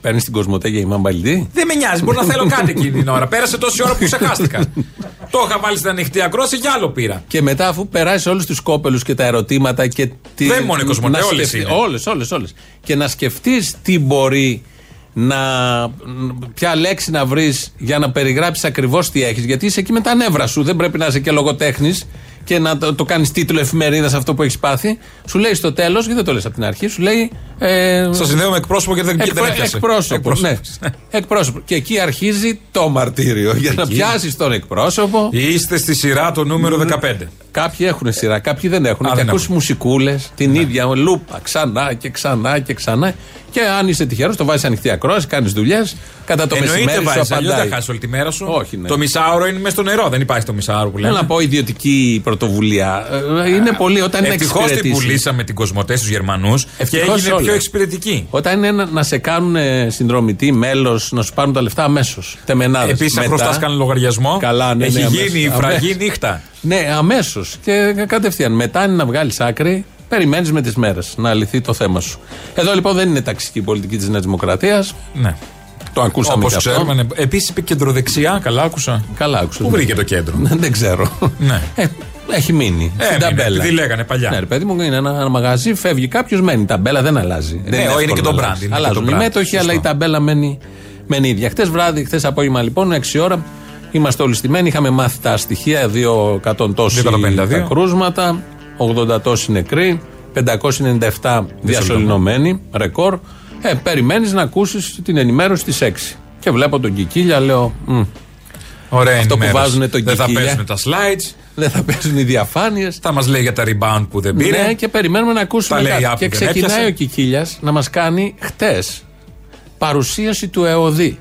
Παίρνεις την Κοσμοτέ για η Μαμπαλντή. Δεν με νοιάζει, μπορεί να θέλω κάτι εκείνη την ώρα. Πέρασε τόση ώρα που ξεχάστηκα. το είχα βάλει στην ανοιχτή ακρόαση και άλλο πήρα. Και μετά, αφού περάσει όλους τους κόπελους και τα ερωτήματα και. Τι, Δεν μόνο η Κοσμοτέ, να όλες σκεφτεί- είναι. Όλες, όλες, όλες. Και να σκεφτείς τι μπορεί να. ποια λέξη να βρεις για να περιγράψεις ακριβώς τι έχεις. Γιατί είσαι εκεί με τα νεύρα σου. Δεν πρέπει να είσαι και λογοτέχνης και να το, το κάνεις τίτλο εφημερίδας αυτό που έχεις πάθει. Σου λέει στο τέλος, γιατί δεν το λες από την αρχή, σου λέει. Ε, Σα συνδέω με εκπρόσωπο και δεν, δεν Εκπρό- έπιασε. εκπρόσωπο. Ναι. Εκπρόσωπος. εκπρόσωπο. Και εκεί αρχίζει το μαρτύριο. Για να πιάσεις τον εκπρόσωπο. Είστε στη σειρά το νούμερο 15. Κάποιοι έχουν σειρά, κάποιοι δεν έχουν. Α, και δεν ακούς έχουν. μουσικούλες την ίδια λούπα ξανά και ξανά και ξανά. Και αν είσαι τυχερός, το βάζεις ανοιχτή ακρόαση, κάνεις δουλειές. Κατά το Εννοείται μεσημέρι σου βάζεις, αλλιώς απαντάει. δεν χάσεις όλη τη μέρα σου. Όχι, ναι. Το μισάωρο είναι μέσα στο νερό, δεν υπάρχει το μισάωρο που Θέλω λέμε. να πω ιδιωτική πρωτοβουλία. Ε, Είναι πολύ όταν είναι Ευτυχώς την εξυπηρετήσει. πουλήσαμε την Κοσμοτέ στους Γερμανούς και Ευτυχώς έγινε όλα. πιο εξυπηρετική. Όταν είναι να, να σε κάνουν ε, συνδρομητή, μέλος, να σου πάρουν τα λεφτά αμέσως. Τεμενάδες. Επίσης, αν χρωστά κανένα λογαριασμό, Καλά, ναι, έχει ναι, γίνει αμέσως. η φραγή Αμέσως. νύχτα. Ναι, αμέσως. Και κατευθείαν. Μετά είναι να βγάλεις άκρη Περιμένεις με τις μέρες να λυθεί το θέμα σου. Εδώ λοιπόν δεν είναι ταξική η πολιτική της Νέας Δημοκρατίας. Ναι. Το ακούσαμε Όπως και αυτό. ξέρουμε. Επίσης είπε κεντροδεξιά, καλά άκουσα. Καλά άκουσα. Πού βρήκε το κέντρο; δεν ξέρω. Ναι. Ε, έχει μείνει. στην Έμεινε, ταμπέλα. επειδή λέγανε παλιά. Ναι, ρε παιδί μου, είναι ένα, ένα μαγαζί, φεύγει κάποιος, μένει. Η ταμπέλα δεν αλλάζει. δεν Ναι, είναι εύκολο και το να brand, αλλάξει. είναι και Αλλάζουν το οι brand. μέτοχοι, αλλά η Σωστό. ταμπέλα μένει, μένει ίδια. Χτε βράδυ, χτε απόγευμα λοιπόν, 6 ώρα, είμαστε όλοι στημένοι. Είχαμε μάθει τα στοιχεία, 200 τόσοι 252. τα κρούσματα, 80 τόσοι νεκροί, 597 διασωληνωμένοι, ρεκόρ. Ε, περιμένεις να ακούσεις την ενημέρωση της 6. Και βλέπω τον Κικίλια, λέω. «Μμ, Ωραία Αυτό που ενημέρωση. βάζουνε τον Δεν θα Κικίλια. παίζουν τα slides. Δεν θα παίζουν οι διαφάνειες. Θα μας λέει για τα rebound που δεν πήρε. Ναι, και περιμένουμε να ακούσουμε Τα λέει κάτι. άπλη, Και δεν ξεκινάει έπιασε. ο Κικίλιας να μας κάνει χτες παρουσίαση του ΕΟΔΗ.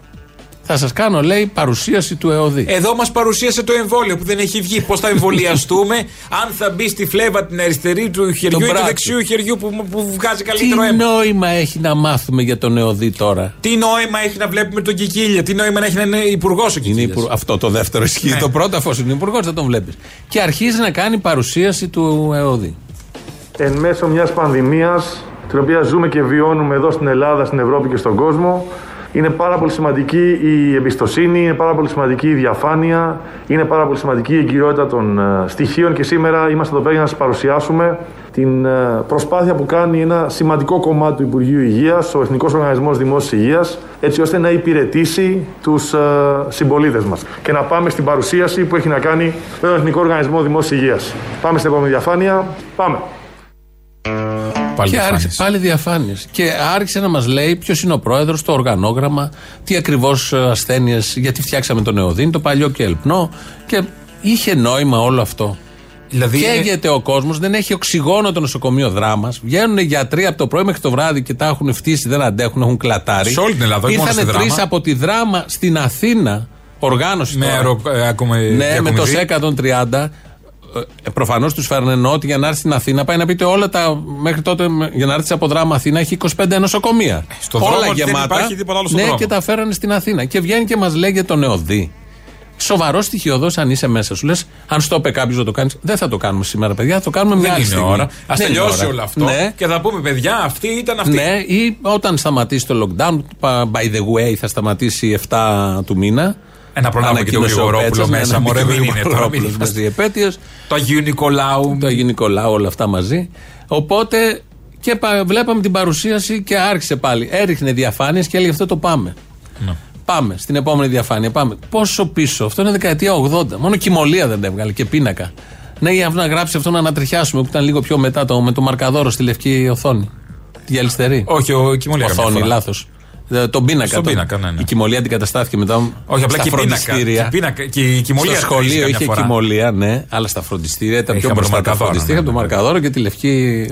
Θα σας κάνω, λέει, παρουσίαση του ΕΟΔΗ. Εδώ μας παρουσίασε το εμβόλιο που δεν έχει βγει. Πώς θα εμβολιαστούμε, αν θα μπει στη φλέβα την αριστερή του χεριού ή του μπράτσο. δεξιού χεριού που, που βγάζει Τι καλύτερο αίμα. νόημα έχει να μάθουμε για τον ΕΟΔΗ τώρα; Τι νόημα έχει να βλέπουμε τον Κικίλια, τι νόημα έχει να είναι υπουργός ο Είναι Κικίλιας; υπουργ- Αυτό το δεύτερο ισχύει. Ναι. Το πρώτο, αφού είναι υπουργός, θα τον βλέπεις. Και αρχίζει να κάνει παρουσίαση του ΕΟΔΗ. εν μέσω μιας πανδημίας την οποία ζούμε και βιώνουμε εδώ στην Ελλάδα, στην Ευρώπη και στον κόσμο είναι πάρα πολύ σημαντική η εμπιστοσύνη, είναι πάρα πολύ σημαντική η διαφάνεια, είναι πάρα πολύ σημαντική η εγκυρότητα των ε, στοιχείων και σήμερα είμαστε εδώ πέρα για να σας παρουσιάσουμε την ε, προσπάθεια που κάνει ένα σημαντικό κομμάτι του Υπουργείου Υγείας, ο Εθνικός Οργανισμός Δημόσιας Υγείας, έτσι ώστε να υπηρετήσει τους ε, συμπολίτες μας. Και να πάμε στην παρουσίαση που έχει να κάνει με τον Εθνικό Οργανισμό Δημόσιας Υγείας. Πάμε στην επόμενη διαφάνεια. Πάμε. Πάλι και άρχισε διαφάνειες. πάλι διαφάνειες. Και άρχισε να μας λέει ποιος είναι ο πρόεδρος, το οργανόγραμμα, τι ακριβώς ασθένειες, γιατί φτιάξαμε τον ΕΟΔΗΝ, το παλιό και ελπνό. Και είχε νόημα όλο αυτό. Δηλαδή, είναι- Καίγεται ο κόσμος, δεν έχει οξυγόνο το νοσοκομείο δράμα. Βγαίνουν γιατροί από το πρωί μέχρι το βράδυ και τα έχουν φτύσει, δεν αντέχουν, έχουν κλατάρει. Σε όλη την Ελλάδα, όχι μόνο Ήρθανε στη τρεις Δράμα. από τη δράμα στην Αθήνα, οργάνωση με τώρα. αερο, ε, ακόμα Ναι, με το διακομιδή. ΣΕ 130. Ε, Προφανώς τους φέρνε ενώ ότι για να έρθει στην Αθήνα πάει να πείτε όλα τα. Μέχρι τότε με- για να έρθει από δράμα Αθήνα έχει 25 νοσοκομεία. στον όλα δρόμο δεν γεμάτα. υπάρχει τίποτα άλλο στον ναι, δρόμο. και τα φέρανε στην Αθήνα. Και βγαίνει και μας λέει για τον ΕΟΔΗ. Σοβαρός στοιχειοδός αν είσαι μέσα. Σου λες, αν στο είπε κάποιος να το κάνεις, δεν θα το κάνουμε σήμερα, παιδιά. Θα το κάνουμε μια Δεν άλλη είναι στιγμή. ώρα. Α Δεν είναι τελειώσει ώρα. όλο αυτό Ναι, και θα πούμε, παιδιά, αυτή ήταν αυτή. ναι, ή όταν σταματήσει το lockdown, πα- by the way, θα σταματήσει 7 του μήνα. Ένα προλάβουμε και τον Ανακοίνωσε ο Γρηγορόπουλο Πέτσας, ναι, μέσα. να μπει Μωρέ, και ο μην είναι τώρα. Μην Γρηγορόπουλος είμαστε. μέσα η επέτειος. Το Αγίου Νικολάου. Το Αγίου Νικολάου, όλα αυτά μαζί. Οπότε και πα- βλέπαμε την παρουσίαση και άρχισε πάλι. Έριχνε διαφάνειες και έλεγε αυτό το πάμε. Ναι. Πάμε στην επόμενη διαφάνεια. Πάμε. Πόσο πίσω, αυτό είναι δεκαετία 80. Μόνο κοιμωλία δεν έβγαλε και πίνακα. Ναι, για να γράψει αυτό να ανατριχιάσουμε που ήταν λίγο πιο μετά το, με το μαρκαδόρο στη λευκή οθόνη. Τη γυαλιστερή. Όχι, ο Κιμολία. καμιά Οθόνη, φορά. λάθος. Τον πίνακα. Στον τον- πίνακα, ναι, ναι. Η κοιμωλία αντικαταστάθηκε μετά. Όχι, απλά στα και η πίνακα. φροντιστήρια. Και η πίνακα- και η κοιμωλία Στο χρήζει σχολείο καμιά είχε φορά. κοιμωλία, ναι, αλλά στα φροντιστήρια ήταν πιο Είχαμε το μπροστά τα μαρκαδόρο, φροντιστήρια ναι, από το ναι. μαρκαδόρο και τη λευκή.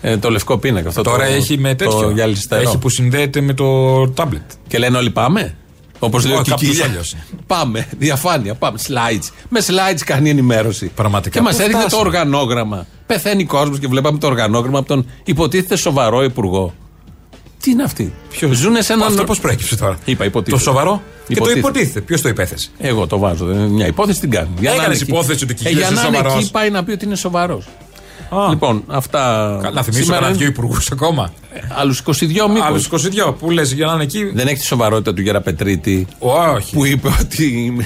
ε, το λευκό πίνακα. Αυτό Τώρα το, έχει με Το τέτοιο. γυαλιστερό. Έχει που συνδέεται με το τάμπλετ. Και λένε όλοι πάμε. Όπως λέει ο Όχι, κάποιος Κικίλια. άλλος. Πάμε. Διαφάνεια. Πάμε. Slides. Με slides κάνει ενημέρωση. Πραγματικά, Και μας πού έδειχνε το φτάσαμε; οργανόγραμμα. Πεθαίνει κόσμος και βλέπαμε το οργανόγραμμα από τον υποτίθεται σοβαρό υπουργό. Τι είναι αυτή; Ποιος; Ζουνε σε έναν. Αυτό πώ προέκυψε τώρα. Είπα, υποτίθεται. Το σοβαρό και το Υποτίθεται. υποτίθεται. Ποιος το υπέθεσε; Εγώ το βάζω. δεν- Μια υπόθεση την κάνει. Για να Έκανες είναι εκεί- υπόθεση ότι ο ε, Κικίλιας Για είναι να είναι σοβαρός. εκεί πάει να πει ότι είναι σοβαρός. Α. Λοιπόν, αυτά. Καλά, θυμίσω σήμερα κανένα δύο είναι- υπουργούς ακόμα. Άλλους 22 μήκος. Άλλους 22 που λες για να είναι εκεί. Δεν έχει τη σοβαρότητα του Γεραπετρίτη Όχι. που είπε ότι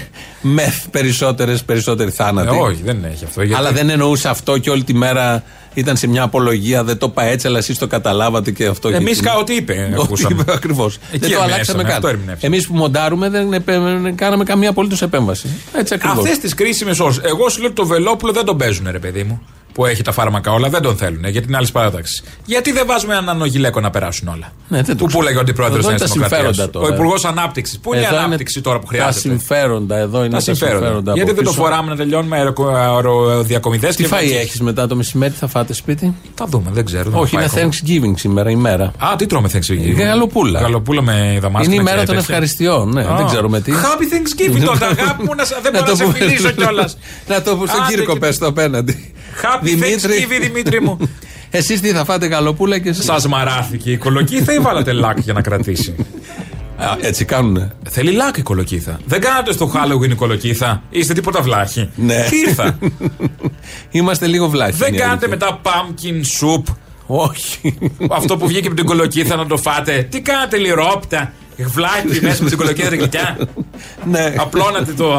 μεθ περισσότερες περισσότεροι Ε, θάνατοι. όχι, δεν έχει αυτό. γιατί- Αλλά δεν εννοούσε αυτό και όλη τη μέρα ήταν σε μια απολογία. Δεν το είπα έτσι, αλλά εσείς το καταλάβατε και αυτό. Εμείς έχει- ό,τι είπε. Όχι, Ακούσαμε. ακριβώς. Δεν το ερμηνεύσαμε, αλλάξαμε αυτό καν. ερμηνεύσαμε. Εμείς που μοντάρουμε δεν επέ- κάναμε καμία απολύτως επέμβαση. Έτσι ακριβώς. Αυτές τις κρίσιμες ώρες. Εγώ σου λέω ότι το Βελόπουλο δεν τον παίζουν, ρε παιδί μου. Που έχει τα φάρμακα όλα, δεν τον θέλουν για την άλλη παράταξη. Γιατί δεν βάζουμε έναν ανογιλέκο να περάσουν όλα; Ναι, δεν το που ξέρω. πούλεγε ο αντιπρόεδρος Εδώ τη είναι τα Δημοκρατίας. συμφέροντα τώρα. Ο Υπουργός Ανάπτυξης. Πού είναι η Εδώ ανάπτυξη τώρα που Τα χρειάζεται; συμφέροντα, εδώ είναι Τα συμφέροντα. από Γιατί δεν το πίσω. φοράμε να τελειώνουμε αεροδιακομιδές Τι φάει έχεις μετά το μεσημέρι, θα φάτε σπίτι; Θα δούμε, δεν ξέρω. δεν Όχι, έχω είναι πάει ακόμα. Thanksgiving σήμερα, ημέρα. Α, τι τρώμε Thanksgiving; Γαλοπούλα. Γαλοπούλα με δαμάσκηνα. Είναι η μέρα και των τέτοια. ευχαριστειών. Ναι, Α, δεν ξέρουμε τι. Happy Thanksgiving τότε, αγάπη μου, να σε- δεν Να μπορώ να το σε πούμε- φιλήσω κιόλα. Να το πω στον Άντε Κύρκο, και- πες το απέναντι. Happy Thanksgiving, Δημήτρη μου. Εσείς τι θα φάτε γαλοπούλα και εσείς; Σας μαράθηκε η κολοκύθα ή βάλατε λάκ για να κρατήσει; Α, έτσι κάνουνε. Θέλει λάκ η κολοκύθα. Δεν κάνατε στο Halloween η κολοκύθα; Είστε τίποτα βλάχοι. Ναι. Τι ήρθα; Είμαστε λίγο βλάχοι. Δεν είναι η κάνετε αλήθεια. μετά pumpkin soup; Όχι. Αυτό που βγήκε από την κολοκύθα να το φάτε; Τι κάνατε λιρόπιτα. Βλάχοι μέσα με την κολοκύθα γλυκιά; ναι. Απλώνατε το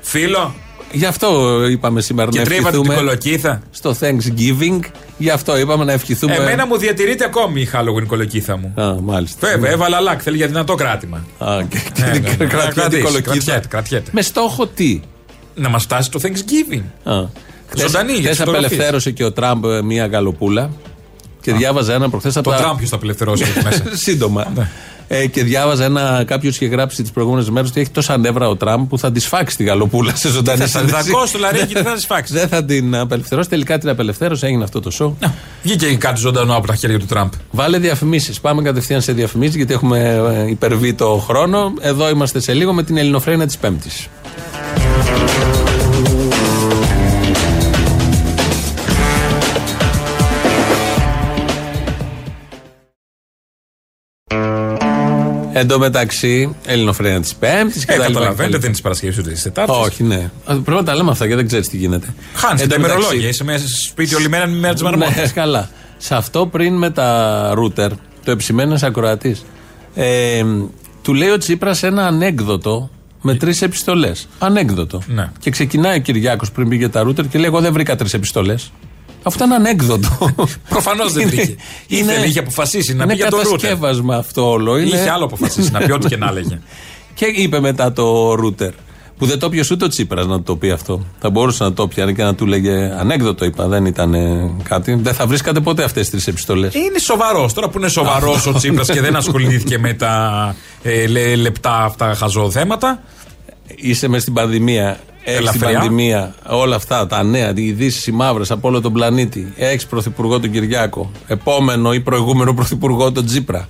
φύλλο; Γι' αυτό είπαμε σήμερα και να τρίβατε την ευχηθούμε κολοκύθα. στο Thanksgiving. Γι' αυτό είπαμε να ευχηθούμε. Εμένα μου διατηρείται ακόμη η Halloween κολοκύθα μου. Α, μάλιστα. Βέβαια, έβαλα λάκ, θέλει για δυνατό κράτημα. Α, και, και, Ναι, ναι, και ναι. κρατιέται Κρατήσει, η κολοκύθα. κρατιέται, κρατιέται. Με στόχο τι; Να μας φτάσει το Thanksgiving. Α. Ζωντανή, για Χθες τις φωτογραφίες. απελευθέρωσε και ο Τραμπ ε, μία γαλοπούλα και διάβαζα ένα προχθές από Το τα... Τραμπ ποιος θα απελευθερώσει εκεί μέσα. Σύντομα. Ναι. Ε, και διάβαζα ένα. Κάποιος είχε γράψει τις προηγούμενες μέρες ότι έχει τόσα νεύρα ο Τραμπ που θα τη σφάξει τη γαλοπούλα σε ζωντανή Θα θα σύνδεση. δακώσει το λαρίκι και δεν θα τη φάξει. Δεν θα την απελευθερώσει. Τελικά την απελευθέρωσε, έγινε αυτό το show. Βγήκε κάτι ζωντανό από τα χέρια του Τραμπ. Βάλε διαφημίσεις. Πάμε κατευθείαν σε διαφημίσεις γιατί έχουμε ε, υπερβεί το χρόνο. Εδώ είμαστε σε λίγο με την Ελληνοφρένεια της Πέμπτης. Εν τω μεταξύ, Ελληνοφρένεια της Πέμπτης και Ε, τα λοιπά καταλαβαίνετε, και τα δεν είναι της Παρασκευής ούτε της Τετάρτης. όχι, ναι. Α, Πρέπει να τα λέμε αυτά γιατί δεν ξέρεις τι γίνεται. Χάνεις Εν τα τω μεταξύ- ημερολόγια. Είσαι μέσα στο σπίτι όλη μέρα μέρα τη μαρμότα. Ναι, καλά. Σε αυτό πριν με τα ρούτερ, το επισημαίνει ένα ακροατής. Ε, του λέει ο Τσίπρας ένα ανέκδοτο με τρεις επιστολές. Ανέκδοτο. Ναι. Και ξεκινάει ο Κυριάκος πριν πήγε τα ρούτερ και λέει: Εγώ δεν βρήκα τρεις επιστολές. Αυτό είναι ανέκδοτο. Προφανώς δεν Είναι- βρήκε. Ήθελε, είχε αποφασίσει να είναι πει για το ρούτερ. κατασκεύασμα αυτό όλο. Είναι... Είχε άλλο αποφασίσει να πει ό,τι και να έλεγε. Και είπε μετά το ρούτερ. Που δεν το πιασε ούτε ο Τσίπρας να το πει αυτό. Θα μπορούσε να το πιάνει και να του λέγε ανέκδοτο, είπα. Δεν ήταν ε, κάτι. Δεν θα βρίσκατε ποτέ αυτές τις τρεις επιστολές. Είναι σοβαρός. Τώρα που είναι σοβαρός ο Τσίπρας και δεν ασχολήθηκε με τα ε, λε- λεπτά αυτά χαζό θέματα. Είσαι μες στην πανδημία. Έχει την Ελαφριά. πανδημία, όλα αυτά, τα νέα, οι ειδήσεις, οι μαύρες από όλο τον πλανήτη. Έχεις πρωθυπουργό τον Κυριάκο. Επόμενο ή προηγούμενο πρωθυπουργό τον Τσίπρα.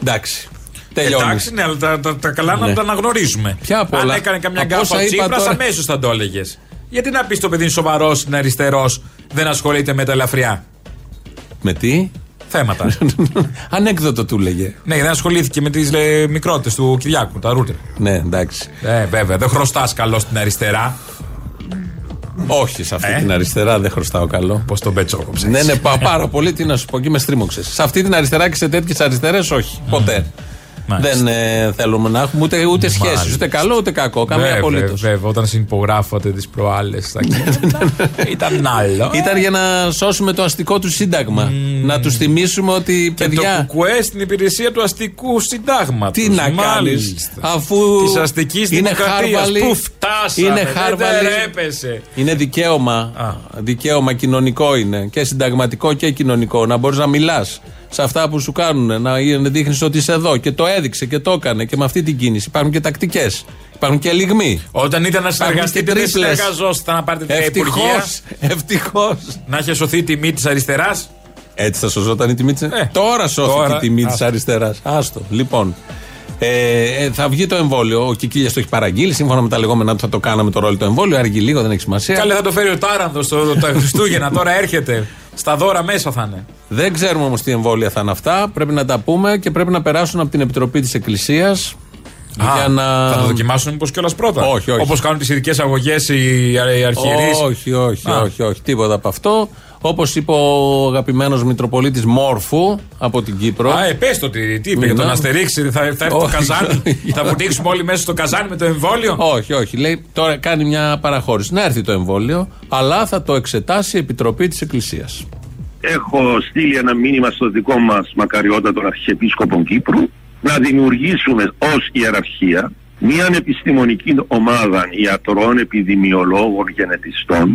Εντάξει. Τελειώνεις. Εντάξει, ναι, αλλά τα, τα, τα καλά να Ναι. τα αναγνωρίζουμε. Ποια απ' Αν όλα; έκανε καμιά Από γκάφα όσα ο είπα Τσίπρα, τώρα- αμέσως θα το έλεγες. Γιατί να πεις το παιδί είναι σοβαρός, είναι αριστερός, δεν ασχολείται με τα ελαφριά; Με τι; Θέματα. Ανέκδοτο του λέγε. ναι, δεν ασχολήθηκε με τις μικρότητες του Κυριάκου, τα ρούτερ. Ναι, εντάξει. Ε, βέβαια, δεν χρωστάς καλό στην αριστερά. Όχι, σε αυτή Ε; την αριστερά δεν χρωστάω καλό. Πώς τον πετσόκοψε. Ναι, ναι, πα- πάρα πολύ. Τι να σου πω, και με στρίμωξες. Σε αυτή την αριστερά και σε τέτοιες αριστερές, όχι. Ποτέ. Μάλιστα. Δεν ε, θέλουμε να έχουμε ούτε, ούτε σχέσεις. Μάλιστα. Ούτε καλό ούτε κακό. Καμία Βέβαια, απολύτως. Βέβαια, όταν συνυπογράφατε τις προάλλες στα κείμενα. Ήταν άλλο. Ήταν για να σώσουμε το αστικό του σύνταγμα. Να τους θυμίσουμε ότι Και το παιδιά. κουκουέ στην υπηρεσία του αστικού συντάγματο. Τι να κάνεις, αφού. Της αστικής είναι δημοκρατίας. χάρβαλοι, Πού φτάσαμε. Είναι δεν χάρβαλοι. τερέπεσαι. Είναι δικαίωμα. Α. Δικαίωμα κοινωνικό είναι. Και συνταγματικό και κοινωνικό. Να μπορείς να μιλάς σε αυτά που σου κάνουν. Να δείχνεις ότι είσαι εδώ. Και το έδειξε και το έκανε. Και με αυτή την κίνηση. Υπάρχουν και τακτικές. Υπάρχουν και λιγμοί. Όταν ήταν να συνεργαστείτε, δεν τρίπλες. συνεργαζόσασταν να πάρετε την Ευτυχώς. υπουργεία. Ευτυχώς. Να είχε σωθεί η τιμή της αριστεράς. Έτσι θα σωζόταν η τιμή τη. Ε, τώρα σώθηκε τώρα, η τιμή της άστο. αριστεράς. Άστο. Λοιπόν. Ε, ε, θα βγει το εμβόλιο. Ο Κικίλιας το έχει παραγγείλει. Σύμφωνα με τα λεγόμενα του θα το κάναμε το ρόλο το εμβόλιο. Αργεί λίγο, δεν έχει σημασία. Καλέ θα το φέρει ο Τάρανδος τα Χριστούγεννα. Τώρα έρχεται. Στα δώρα μέσα θα είναι. Δεν ξέρουμε όμως τι εμβόλια θα είναι αυτά. Πρέπει να τα πούμε και πρέπει να περάσουν από την Επιτροπή της Εκκλησίας. Για να. Θα το δοκιμάσουν μήπως κιόλας πρώτα. Όχι, όχι. Όπως κάνουν τις ειδικές αγωγές οι, οι αρχιερείς. Όχι, όχι, Α. όχι, όχι, τίποτα από αυτό. Όπως είπε ο αγαπημένος Μητροπολίτης Μόρφου από την Κύπρο. Α, ε, πες το τι, τι είπε για Ναι. τον Αστερίξ, θα, θα έρθει το Όχι, καζάνι. όχι. θα βουτήξουμε όλοι μέσα στο καζάνι με το εμβόλιο; Όχι, όχι. Λέει τώρα κάνει μια παραχώρηση. Να έρθει το εμβόλιο, αλλά θα το εξετάσει η Επιτροπή της Εκκλησίας. έχω στείλει ένα μήνυμα στο δικό μας μακαριότατο Αρχιεπίσκοπο Κύπρου να δημιουργήσουμε ως ιεραρχία μια επιστημονική ομάδα ιατρών, επιδημιολόγων, γενετιστών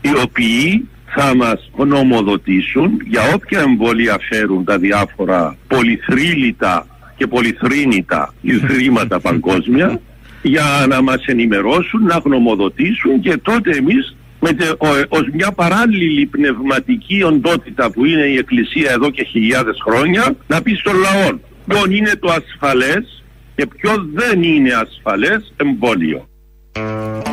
οι οποίοι θα μας νομοδοτήσουν για όποια εμβόλια φέρουν τα διάφορα πολυθρύλιτα και πολυθρύνητα ιδρύματα παγκόσμια για να μας ενημερώσουν, να γνωμοδοτήσουν και τότε εμείς με τε, ο, ως μια παράλληλη πνευματική οντότητα που είναι η Εκκλησία εδώ και χιλιάδες χρόνια να πει στον λαό ποιο είναι το ασφαλές και ποιο δεν είναι ασφαλές εμβόλιο.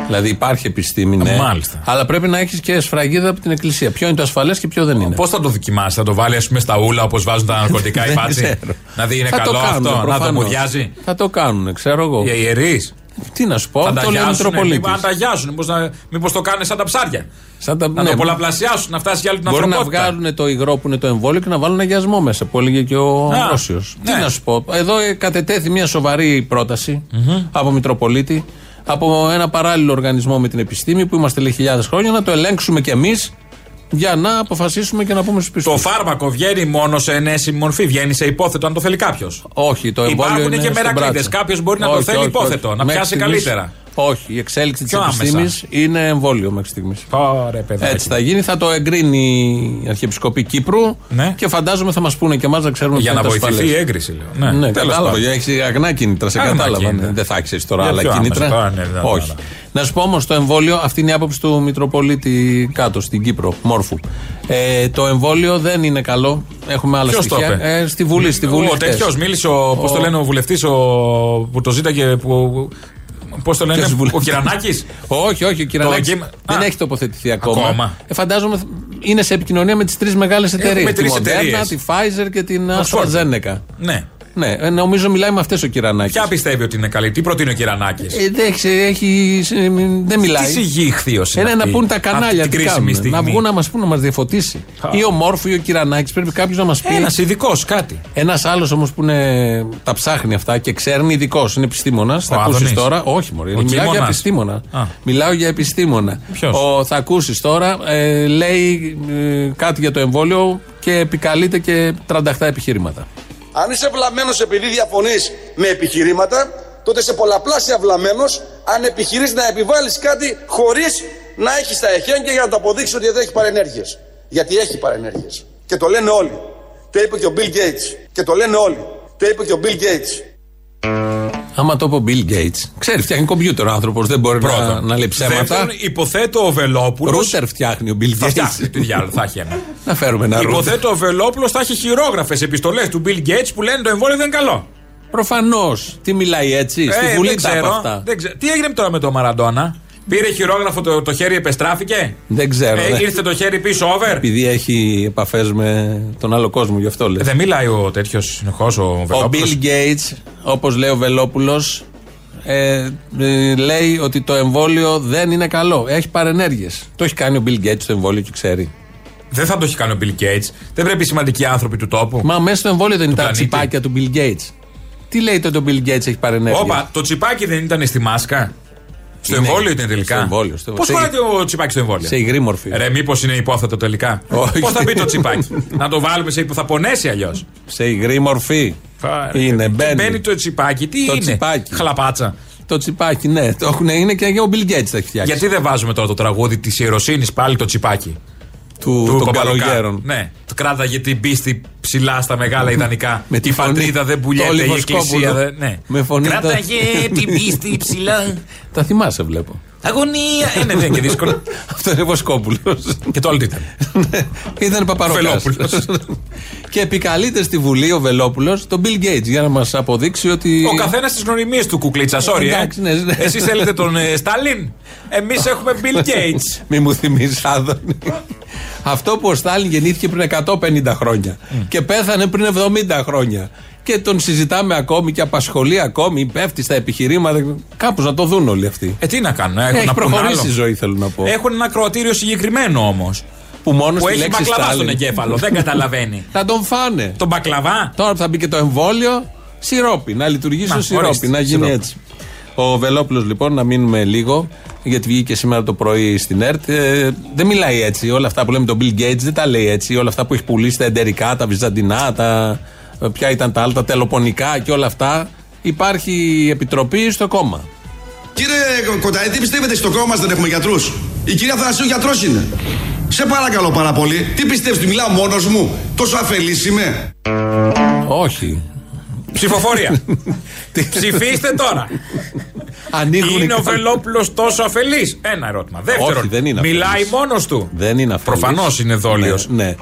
Δηλαδή υπάρχει επιστήμη, ναι. Μάλιστα. Αλλά πρέπει να έχεις και σφραγίδα από την εκκλησία. Ποιο είναι το ασφαλές και ποιο δεν είναι. Πώς θα το δοκιμάσεις, θα το βάλεις ας πούμε στα ούλα όπως βάζουν τα ναρκωτικά οι Δεν μπάτσοι. ξέρω. Να δει είναι Θα το καλό κάνουν, αυτό, να το προφανώς. μουδιάζει. Θα το κάνουν, ξέρω εγώ. Οι ιερείς. Τι να σου πω, Θα το λέει ο ταγιάσουν, Μητροπολίτης. αν ταγιάσουν, μήπως, να- μήπως το κάνουν σαν τα ψάρια. Σαν τα- Να ναι, το πολλαπλασιάσουν, να φτάσει για άλλη την Μπορεί να ανθρωπότητα. βγάλουν το υγρό που είναι το εμβόλιο και να βάλουν αγιασμό μέσα που έλεγε και ο Α, Αμβρόσιος. ναι. Τι να σου πω. Εδώ ε, κατετέθη μια σοβαρή πρόταση από Μητροπολίτη, από ένα παράλληλο οργανισμό με την επιστήμη που είμαστε λέει χιλιάδες χρόνια, να το ελέγξουμε κι εμείς για να αποφασίσουμε και να πούμε στους πιστούς. Το φάρμακο βγαίνει μόνο σε ενέσιμη μορφή, βγαίνει σε υπόθετο αν το θέλει κάποιος. Όχι, το εμβόλιο Υπάρχουν είναι και στον μερακλείδε. μπράτσο. Κάποιος μπορεί να το Όχι, θέλει όχι, υπόθετο, όχι. να Μέχρι πιάσει στιγμής- καλύτερα. Όχι, η εξέλιξη της Πιο άμεσα. επιστήμης είναι εμβόλιο μέχρι στιγμής. Ωραία, παιδάκι. Έτσι θα γίνει, θα το εγκρίνει η Αρχιεπισκοπή Κύπρου Ναι. και φαντάζομαι θα μας πούνε και εμάς να ξέρουμε Για ποιο να είναι το βοηθηθεί η ασφαλές. έγκριση, λέω. Ναι, τέλος κατάλαβα. πάντων. Έχει αγνά κίνητρα, σε Αγνά κατάλαβα. κίνητρα. Δεν θα έχεις τώρα Για άλλα πιο άμεσα, κίνητρα. τώρα, ναι, ναι, Όχι. ναι. Να σου πω όμως το εμβόλιο, αυτή είναι η άποψη του Μητροπολίτη κάτω στην Κύπρο, Μόρφου. Ε, το εμβόλιο δεν είναι καλό. Έχουμε άλλα Ποιος το στοιχεία. είπε; Ε, στη Βουλή, στη Βουλή. Ο χτες. τέτοιος μίλησε, πώς Ο- το λένε, ο βουλευτής που το ζήταγε. Που, Πώς το λένε, Ο Κυρανάκης; όχι, όχι, ο Κυρανάκης δεν έχει τοποθετηθεί ακόμα. Ε, φαντάζομαι είναι σε επικοινωνία με τις τρεις μεγάλες εταιρείες. την Moderna, τη Pfizer και την AstraZeneca. Ναι. Ναι, ε, νομίζω μιλάει με αυτές ο Κυρανάκης. Ποια πιστεύει ότι είναι καλή, τι προτείνει ο Κυρανάκης; Ε, δεν, έχει, ε, δεν μιλάει. Τι υγιή χθείο είναι. να πούν τα κανάλια τι κάνουν, Να βγουν να μας πούν, να μας διαφωτίσει. Ή ο Μόρφου ή ο Κυρανάκης πρέπει κάποιος να μας πει. Ένας ειδικός, κάτι. Ένας άλλος όμως που είναι, τα ψάχνει αυτά και ξέρει, ειδικός, είναι επιστήμονας. Θα ακούσεις τώρα. Όχι, Μωρή. Μιλάω για επιστήμονα. Μιλάω για επιστήμονα. Ποιος; Θα ακούσεις τώρα, ε, λέει κάτι για το εμβόλιο και επικαλείται και 37 επιχειρήματα. Αν είσαι βλαμμένος επειδή διαφωνείς με επιχειρήματα, τότε είσαι πολλαπλάσια βλαμμένος αν επιχειρείς να επιβάλλεις κάτι χωρίς να έχεις τα εχέγγυα για να το αποδείξεις ότι δεν έχει παρενέργειες. Γιατί έχει παρενέργειες. Και το λένε όλοι. Το είπε και ο Bill Gates. Και το λένε όλοι. Το είπε και ο Bill Gates. Άμα το πω Bill Gates, ξέρει, φτιάχνει κομπιούτερ ο άνθρωπος, δεν μπορεί να, Πρώτον. να λέει ψέματα. Δεύτερον, υποθέτω ο Βελόπουλος. Ρούτερ φτιάχνει ο Bill Θα Gates. φτιάξει. Τι διάλογο θα έχει ένα. Να φέρουμε ένα ρούτερ. Υποθέτω ο Βελόπουλος θα έχει χειρόγραφες επιστολές του Bill Gates που λένε το εμβόλιο δεν είναι καλό. Προφανώς. Τι μιλάει έτσι, στη Ε, Βουλή δεν τα είπε ξέρω, αυτά. δεν ξέρω. Τι έγινε τώρα με τον Μαραντόνα; Πήρε χειρόγραφο το, το χέρι, επεστράφηκε; Δεν ξέρω. Ε, δεν- ήρθε το χέρι πίσω over; Επειδή έχει επαφές με τον άλλο κόσμο, γι' αυτό λες. Ε, Δεν μιλάει ο τέτοιος συνεχώς ο Ο Βελόπουλος. Bill Gates, όπως λέει ο Βελόπουλος, ε, ε, λέει ότι το εμβόλιο δεν είναι καλό. Έχει παρενέργειες. Το έχει κάνει ο Bill Gates το εμβόλιο και ξέρει. Δεν θα το έχει κάνει ο Bill Gates. Δεν πρέπει οι σημαντικοί άνθρωποι του τόπου. Μα μέσα στο εμβόλιο δεν ήταν τα πλανήτη. τσιπάκια του Bill Gates. Τι λέει τότε ο Bill Gates έχει παρενέργειε. Όπα, το τσιπάκι δεν ήταν στη μάσκα. Στο Είναι. εμβόλιο ήταν τελικά. Στο εμβόλιο, στο- Πώς σε- χωράει ο τσιπάκι στο εμβόλιο; Σε υγρή μορφή. Ρε, μήπως είναι υπόθετο τελικά; Όχι. Πώς θα μπει το τσιπάκι; να το βάλουμε σε που θα πονέσει αλλιώς. Σε υγρή μορφή. Είναι, μπαίνει. Μπαίνει το τσιπάκι. Τι Το είναι; τσιπάκι. Χλαπάτσα. Το τσιπάκι, ναι. Το έχουν, είναι και ο Bill Gates τα έχει φτιάξει. Γιατί δεν βάζουμε τώρα το τραγούδι της ιεροσύνης πάλι το τσιπάκι; Του, του των Παπαλοκά. καλογέρων. Ναι. Το κράταγε την πίστη ψηλά στα μεγάλα ιδανικά. Με τη τη φωνή. πατρίδα δεν Το πουλιέται, η Λιβοσκόπουλο. εκκλησία δεν. Ναι. Με φωνή Κράταγε την πίστη ψηλά. Τα θυμάσαι, βλέπω. Αγωνία. Ε, ναι, δεν είναι και δύσκολο. Αυτό είναι Βοσκόπουλος. και το άλλο τι ήταν; Ήταν Παπαροκάς. Βελόπουλος. και επικαλείται στη Βουλή ο Βελόπουλος τον Bill Gates για να μας αποδείξει ότι. Ο καθένας τι γνωριμίε του κουκλίτσα. Sorry, ε. Εντάξει, ναι, ναι. Εσείς θέλετε τον ε, Στάλιν; Εμείς έχουμε Bill Gates. Μη μου θυμίζει, Άδωνη. Αυτό που ο Στάλιν γεννήθηκε πριν 150 χρόνια και πέθανε πριν 70 χρόνια. Και τον συζητάμε ακόμη και απασχολεί ακόμη, πέφτει στα επιχειρήματα. Κάπως να το δουν όλοι αυτοί. Ε, τι να κάνουν, έχουν Έχει να πούν προχωρήσει άλλο. η ζωή, θέλω να πω. Έχουν ένα κροατήριο συγκεκριμένο όμως. που μόνο Που στη έχει λέξη μπακλαβά στον Στάλιν. εγκέφαλο. δεν καταλαβαίνει. Θα τον φάνε. Τον μπακλαβά. Τώρα που θα μπει και το εμβόλιο, σιρόπι. Να λειτουργήσει Να, ο σιρόπι, ορίστε, να γίνει σιρόπι. έτσι. Ο Βελόπουλος, λοιπόν, να μείνουμε λίγο, γιατί βγήκε σήμερα το πρωί στην ΕΡΤ. ε, δεν μιλάει έτσι. Όλα αυτά που λέμε τον Bill Gates δεν τα λέει έτσι. Όλα αυτά που έχει πουλήσει τα εντερικά, τα βυζαντινά, τα. ε, Ποια ήταν τα άλλα, τα τελοπονικά και όλα αυτά. Υπάρχει επιτροπή στο κόμμα. Κύριε Κονταή, τι πιστεύετε στο κόμμα μας δεν έχουμε γιατρούς; Η κυρία Θανασίου γιατρός είναι. Σε παρακαλώ πάρα πολύ. Τι πιστεύεις ότι μιλάω μόνος μου. Τόσο αφελής είμαι; Όχι. Ψηφοφορία. Ψηφίστε τώρα. Ανοίγουν Είναι οι ο κα- Βελόπουλος τόσο αφελής; Ένα ερώτημα. Δεύτερον, Όχι, δεν είναι αφελής. μιλάει μόνος του; Δεν είναι αφελής. Προφανώς είναι δόλιος. Ναι. ναι.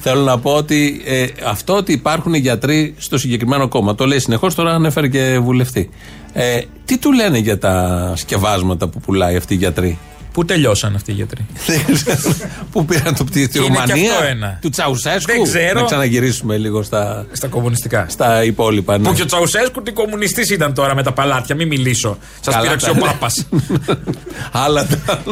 Θέλω να πω ότι ε, αυτό ότι υπάρχουν γιατροί στο συγκεκριμένο κόμμα, το λέει συνεχώς, τώρα ανέφερε και βουλευτή. Ε, τι του λένε για τα σκευάσματα που πουλάει αυτή η γιατρή; Πού τελειώσαν αυτοί οι γιατροί; Πού πήραν το πτήριο, στη Είναι και Ρουμανία, αυτό ένα. του Τσαουσέσκου; Δεν ξέρω. Να ξαναγυρίσουμε λίγο στα, Στα κομμουνιστικά. στα υπόλοιπα. ναι. Που και ο Τσαουσέσκου τι κομμουνιστής ήταν τώρα με τα παλάτια, μην μιλήσω. Σας Καλά πήραξε τα- ο Πάπα. Άλλα τα.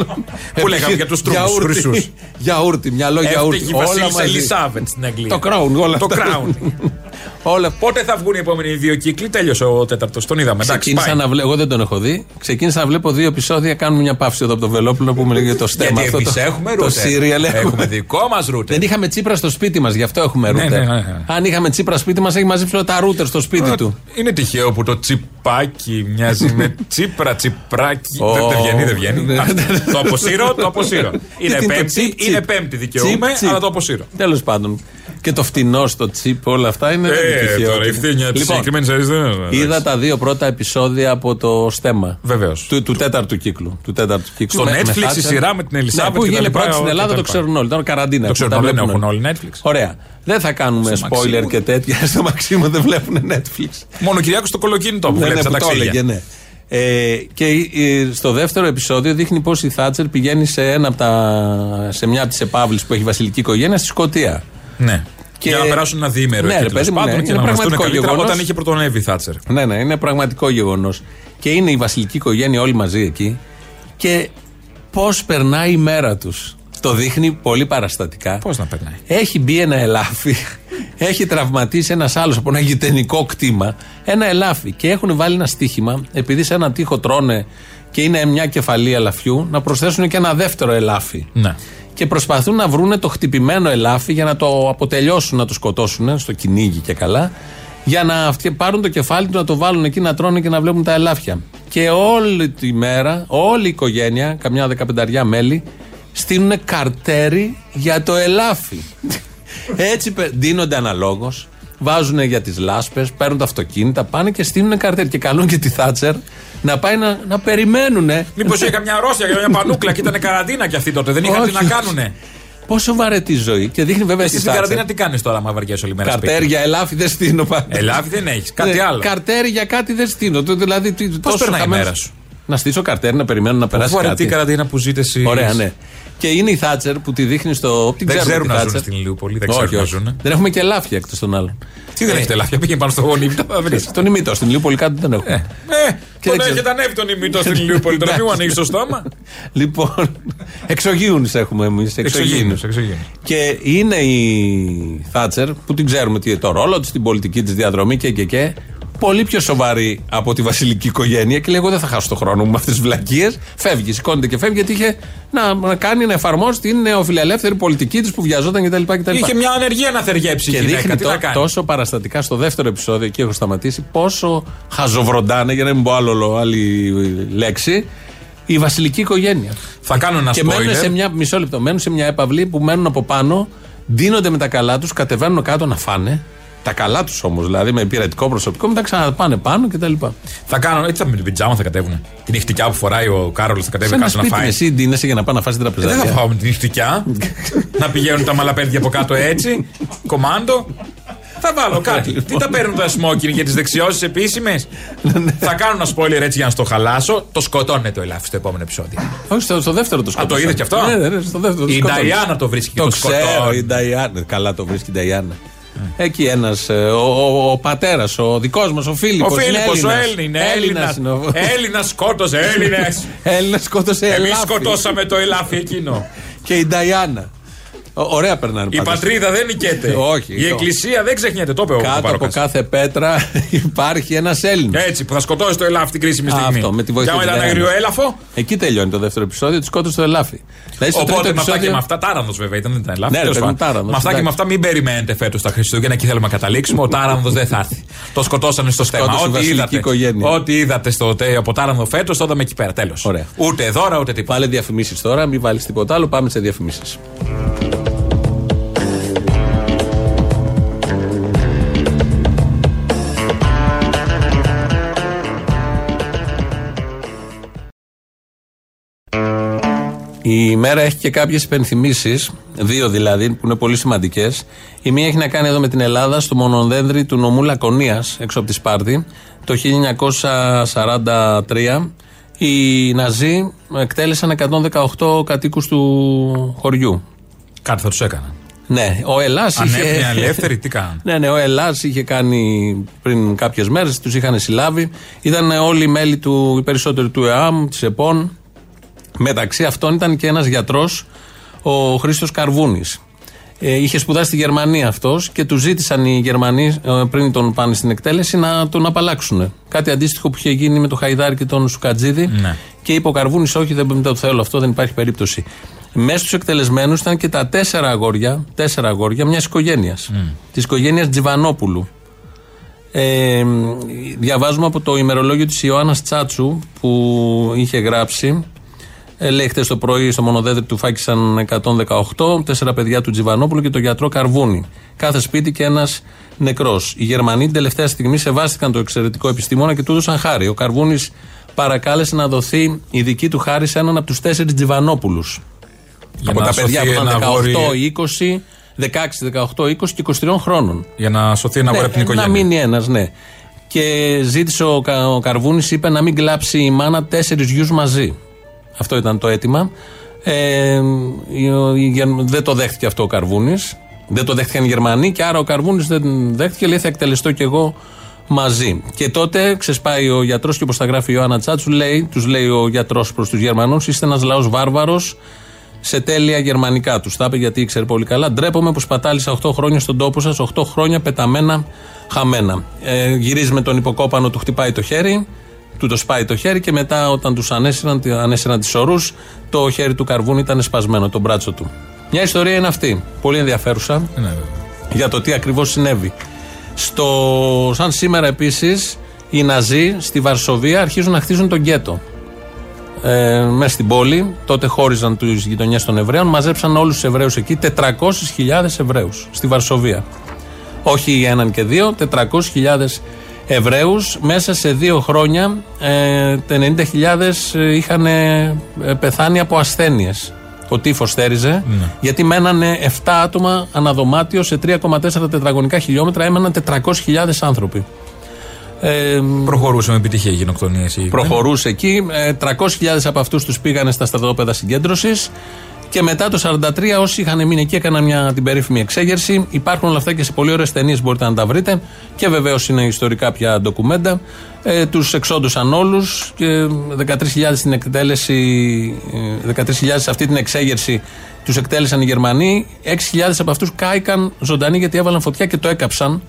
Πού λέγαμε για τους τρούφους Γιαούρτι. χρυσούς; Γιαούρτι, μυαλό γιαούρτι. Έφταιγε η Όλα Βασίλισσα μαζί. Ελισάβετ στην Αγγλία. Το Crown, όλα Το αυτά. Crown. Όλα Πότε θα βγουν οι επόμενοι δύο κύκλοι, τέλειωσε ο τέταρτος. Τον είδαμε. Εντάξει, Ξεκίνησα πάει. να βλέπω, εγώ δεν τον έχω δει. Ξεκίνησα να βλέπω δύο επεισόδια. Κάνουμε μια παύση εδώ από το Βελόπουλο που πούμε για το στέμα Γιατί αυτό. εμείς το, έχουμε το ρούτερ. σύριαλ Έχουμε δικό μας ρούτερ. Δεν είχαμε τσίπρα στο σπίτι μας, γι' αυτό έχουμε Ναι, ρούτερ. ναι, ναι, ναι. Αν είχαμε τσίπρα σπίτι μας, έχει μαζέψει όλα τα ρούτερ στο σπίτι του. Είναι τυχαίο που το τσιπάκι μοιάζει με τσίπρα, τσιπράκι. Ω. Δεν δεν βγαίνει, δεν βγαίνει. Ναι. Α, Το αποσύρω, το αποσύρω. Είναι είναι το πέμπτη, τσιπ, τσιπ. είναι πέμπτη δικαιούμαι, Τσιπ, τσιπ. αλλά το αποσύρω. Τέλος πάντων. Και το φτηνό στο τσίπ, όλα αυτά είναι δεν είναι Ε, τυχαίο. τώρα η φθήνια τη Λοιπόν, συγκεκριμένη αριστερά. Είδα τα δύο πρώτα επεισόδια από το στέμα. Βεβαίως. Του, του τέταρτου κύκλου. Του τέταρτου κύκλου. Στο Με- με Netflix η Thatcher. σειρά με την Ελισάβετ Ναι, που και τα γίνει λοιπά, πρώτη στην και Ελλάδα, τα το λοιπά. ξέρουν όλοι. Τώρα καραντίνα. Το έχουν, ξέρουν τα όλοι, δεν βλέπουν έχουν όλοι Netflix. Ωραία. Δεν θα κάνουμε Στο spoiler Μαξίμου. και τέτοια. Στο Μαξίμου δεν βλέπουν Netflix. Μόνο ο Κυριάκος στο κολοκίνητο που Ναι, βλέπεις ναι, τα που το έλεγε, ταξίδια. ναι. Ε, και ε, στο δεύτερο επεισόδιο δείχνει πώς η Θάτσερ πηγαίνει σε, ένα από τα, σε μια από τις επαύλει που έχει η βασιλική οικογένεια στη Σκωτία. Ναι. Και- Για να περάσουν ένα διήμερο Ναι, εκεί ρε, τέλος παιδί μου, ναι. πάντων και Είναι να γνωριστούν πραγματικό καλύτερα γεγονός. όταν είχε πρωτονεύει η Θάτσερ. Ναι, ναι, είναι πραγματικό γεγονός. Και είναι η βασιλική οικογένεια όλοι μαζί εκεί. Και πώς περνάει η μέρα τους. Το δείχνει πολύ παραστατικά. Πώς να περνάει. Έχει μπει ένα ελάφι. Έχει τραυματίσει ένας άλλος από ένα γειτονικό κτήμα. Ένα ελάφι. Και έχουν βάλει ένα στοίχημα, επειδή σε ένα τείχο τρώνε και είναι μια κεφαλή ελαφιού, να προσθέσουν και ένα δεύτερο ελάφι. Ναι. Και προσπαθούν να βρούνε το χτυπημένο ελάφι για να το αποτελειώσουν, να το σκοτώσουν στο κυνήγι και καλά. Για να αυτοί πάρουν το κεφάλι του, να το βάλουν εκεί, να τρώνε και να βλέπουν τα ελάφια. Και όλη τη μέρα, όλη η οικογένεια, καμιά δεκαπενταριά μέλη, στείλουν καρτέρι για το ελάφι. Έτσι πε- δίνονται αναλόγως, βάζουν για τις λάσπες, παίρνουν τα αυτοκίνητα, πάνε και στείλουν καρτέρι. Και καλούν και τη Θάτσερ να πάει να, να περιμένουνε. Μήπως είχα μια αρρώστια για μια πανούκλα και ήταν καραντίνα κι αυτή τότε. Δεν είχαν τι να Όχι, κάνουνε. Πόσο βαρετή ζωή. Και δείχνει βέβαια Εσύ στη στην Θάτσερ. καραντίνα τι κάνεις τώρα, άμα βαριέσαι όλη μέρα. σπίτι; Καρτέρια, ελάφι δεν στείνω πάντα. Ελάφι δεν έχεις. Κάτι Ναι, άλλο. Καρτέρι για κάτι δεν στείνω. Το- Δηλαδή, τι- τόσο περνάει η χαμένος- μέρα σου; Να στήσω καρτέρι, να περιμένω να περάσει Βαρετή κάτι. καραντίνα που ζείτε εσύ. Ωραία, ναι. Και είναι η Θάτσερ που τη δείχνει στο. Την Δεν ξέρουμε ξέρουν τη να ζουν Thatcher. στην Ηλιούπολη. Δεν όχι, ξέρουν να όχι. ζουν. Δεν έχουμε και ελάφια εκτός των άλλων. Τι δεν έχετε ελάφια, πήγαινε πάνω στο γονίμητο. θα βρεις. Στον ημίτο, στην Ηλιούπολη κάτι δεν έχουμε. Ε, Και Τον δεν ξέρω. έχετε ανέβει τον ημιτό στην Ηλιούπολη. Τώρα μην μου ανοίξει το στόμα. Λοιπόν, εξωγήινους έχουμε εμείς. Εξωγήινους, εξωγήινους. Και είναι η Θάτσερ, που την ξέρουμε τι είναι το ρόλο της, την πολιτική της διαδρομή και, και, και πολύ πιο σοβαρή από τη βασιλική οικογένεια και λέει: Εγώ δεν θα χάσω το χρόνο μου με αυτές τις βλακίες. Φεύγει, σηκώνεται και φεύγει γιατί είχε να, να κάνει, να εφαρμόσει την νεοφιλελεύθερη πολιτική της που βιαζόταν κτλ. κτλ. Είχε μια ανεργία να θεργέψει η Και γυναίκα. δείχνει Τι το- να κάνει. τόσο παραστατικά στο δεύτερο επεισόδιο, εκεί έχω σταματήσει, πόσο χαζοβροντάνε, για να μην πω άλλο, άλλη λέξη, η βασιλική οικογένεια. Θα κάνω ένα και μένουν σε spoiler. μια, μισό λεπτό, μένουν σε μια έπαυλη που μένουν από πάνω, δίνονται με τα καλά τους, κατεβαίνουν κάτω να φάνε. Τα καλά τους όμως, δηλαδή με υπηρετικό προσωπικό, μετά ξαναπάνε πάνω κτλ. Θα κάνω, έτσι θα με την πιτζάμα θα κατέβουν. Την νυχτικιά που φοράει ο Κάρολος θα κατέβει Σε ένα κάτω να σπίτι φάει. εσύ ντύνεσαι για να πάει να φάσει Ε, Δεν θα τραπεζάκια. πάω με την νυχτικιά. να πηγαίνουν τα μαλαπέδια από κάτω έτσι. Κομάντο. Θα βάλω κάτι. Τι τα παίρνουν τα smoking για τις δεξιώσεις επίσημες; θα κάνω ένα spoiler έτσι για να στο χαλάσω. Το σκοτώνε το ελάφι στο επόμενο επεισόδιο. Όχι, στο, στο δεύτερο το Α, σκοτώσαν. το είδες κι αυτό; Ναι, ναι, ναι, στο δεύτερο το Η σκοτώσαν. Νταϊάννα το βρίσκει και Το το ξέρω, η σκοτώνει. Νταϊάννα. Καλά το βρίσκει η Νταϊάννα. Εκεί ένας, ο, ο, ο πατέρας, ο δικός μας, ο Φίλιππος. Ο Φίλιππος, ο Έλληνας. Έλληνα. Έλληνας σκότωσε Έλληνες. Έλληνας σκότωσε Εμείς ελάφι. σκοτώσαμε το ελάφι εκείνο. Και η Νταϊάννα. Ω- Ωραία περνάνε Η πάντως. πατρίδα δεν νικέται. Όχι, Η το- εκκλησία δεν ξεχνιέται. Το είπε ο Κάτω από Παπαρόκας. κάθε πέτρα υπάρχει ένας Έλληνας. Έτσι, που θα σκοτώσει το ελάφι την κρίσιμη στιγμή. Αυτό, με τη βοήθεια Και άμα της ήταν Νταϊάννας. αγριο έλαφο. Εκεί τελειώνει το δεύτερο επεισόδιο, τη σκότωσε το ελάφι. Δηλαδή στο Οπότε τρίτο με αυτά και επεισόδιο. με αυτά, τάρανδος βέβαια ήταν, δεν ήταν ελάφι. Ναι, ρε τέλος παιδί μου, πάντων. τάρανδος, Με αυτά και με εντάξει. αυτά μην περιμένετε φέτος τα Χριστούγεννα και θέλουμε να καταλήξουμε. Ο τάρανδος δεν θα έρθει. Το σκοτώσανε στο στέμα. Σκότωσε η Ό,τι βασιλική είδατε, οικογένεια. ό,τι είδατε στο, τε- από τάρανδο φέτος, το είδαμε εκεί πέρα. Τέλος. Ωραία. Ούτε δώρα ούτε τίποτα. Βάλε διαφημίσεις τώρα, μην βάλεις τίποτα άλλο. Πάμε σε διαφημίσεις. Η μέρα έχει και κάποιες υπενθυμίσεις, δύο δηλαδή, που είναι πολύ σημαντικές. Η μία έχει να κάνει εδώ με την Ελλάδα, στο μονοδένδρι του νομού Λακωνίας, έξω από τη Σπάρτη, το 1943. Οι Ναζί εκτέλεσαν 118 κατοίκους του χωριού. Κάτι θα τους έκαναν. Ναι, ο Ελλάς είχε. Ανέπνεα ελεύθερη, τι κάνανε; Ναι, ναι, ο Ελλάς είχε κάνει πριν κάποιες μέρες, τους είχαν συλλάβει. Ήταν όλοι οι μέλη του, οι περισσότεροι του ΕΑΜ, της ΕΠΟΝ. Μεταξύ αυτών ήταν και ένας γιατρός, ο Χρήστος Καρβούνης. Ε, είχε σπουδάσει στη Γερμανία αυτός και του ζήτησαν οι Γερμανοί ε, πριν τον πάνε στην εκτέλεση να τον απαλλάξουν. Κάτι αντίστοιχο που είχε γίνει με τον Χαϊδάρη και τον Σουκατζίδη. Ναι. Και είπε ο Καρβούνης: Όχι, δεν το θέλω αυτό, δεν υπάρχει περίπτωση. Μέσα στους εκτελεσμένους ήταν και τα τέσσερα αγόρια, τέσσερα αγόρια μιας οικογένειας. Της οικογένειας Τζιβανόπουλου. Ε, διαβάζουμε από το ημερολόγιο της Ιωάννας Τσάτσου που είχε γράψει ε, λέει χτε το πρωί στο μονοδέδρυ του φάκησαν 118, τέσσερα παιδιά του Τζιβανόπουλου και το γιατρό Καρβούνη. Κάθε σπίτι και ένας νεκρός. Οι Γερμανοί την τελευταία στιγμή σεβάστηκαν το εξαιρετικό επιστήμονα και του έδωσαν χάρη. Ο Καρβούνης παρακάλεσε να δοθεί η δική του χάρη σε έναν από τους τέσσερις Τζιβανόπουλους. Για Από να τα παιδιά που σωθεί ήταν ένα 18, αγόρι- 20, 16, 18, 20 και 23 χρόνων. Για να σωθεί ένα αγόρι από την Ναι, οικογένεια. Να μείνει ένας, ναι. Και ζήτησε ο, Κα- ο Καρβούνης, είπε να μην κλάψει η μάνα τέσσερις γιους μαζί. Αυτό ήταν το αίτημα. Ε, η- ο- η Γερ- δεν το δέχτηκε αυτό ο Καρβούνης. Δεν το δέχτηκαν οι Γερμανοί και άρα ο Καρβούνης δεν δέχτηκε. Λέει θα εκτελεστώ κι εγώ μαζί. Και τότε ξεσπάει ο γιατρός και όπως τα γράφει η Ιωάννα Τσάτσου, λέει, τους λέει ο γιατρός προς τους Γερμανούς, είστε ένας λαός βάρβαρος σε τέλεια γερμανικά τους. Τα είπε γιατί ήξερε πολύ καλά. Ντρέπομαι που σπατάλησα 8 χρόνια στον τόπο σας, 8 χρόνια πεταμένα, χαμένα. Ε, γυρίζει με τον υποκόπανο, του χτυπάει το χέρι, του το σπάει το χέρι και μετά όταν τους ανέσυραν, ανέσυραν τις ορούς, το χέρι του καρβούνι ήταν σπασμένο, το μπράτσο του. Μια ιστορία είναι αυτή. Πολύ ενδιαφέρουσα Ναι, βέβαια. για το τι ακριβώς συνέβη. Στο, σαν σήμερα επίσης, οι Ναζί στη Βαρσοβία αρχίζουν να χτίζουν τον γκέτο. Ε, μέσα στην πόλη, τότε χώριζαν του γειτονιές των Εβραίων, μαζέψαν όλους τους Εβραίους εκεί, 400.000 Εβραίους στη Βαρσοβία. Όχι έναν και δύο, 400.000 Εβραίους. Μέσα σε δύο χρόνια, ε, τα 90.000 είχαν ε, πεθάνει από ασθένειες. Ο τύφος θέριζε, γιατί μένανε 7 άτομα αναδωμάτιο σε 3,4 τετραγωνικά χιλιόμετρα, έμεναν 400.000 άνθρωποι. Ε, Προχωρούσε με επιτυχία η γενοκτονία. εσύ. προχωρούσε εκεί. Ε, 300.000 από αυτούς τους πήγανε στα στρατόπεδα συγκέντρωσης. Και μετά το 43, όσοι είχαν μείνει εκεί, έκαναν μια, την περίφημη εξέγερση. Υπάρχουν όλα αυτά και σε πολύ ωραίες ταινίες μπορείτε να τα βρείτε. Και βεβαίως είναι ιστορικά πια ντοκουμέντα. Ε, τους εξόντουσαν όλους και 13.000 στην εκτέλεση, ε, 13.000 σε αυτή την εξέγερση τους εκτέλεσαν οι Γερμανοί. 6.000 από αυτούς κάηκαν ζωντανοί γιατί έβαλαν φωτιά και το έκαψαν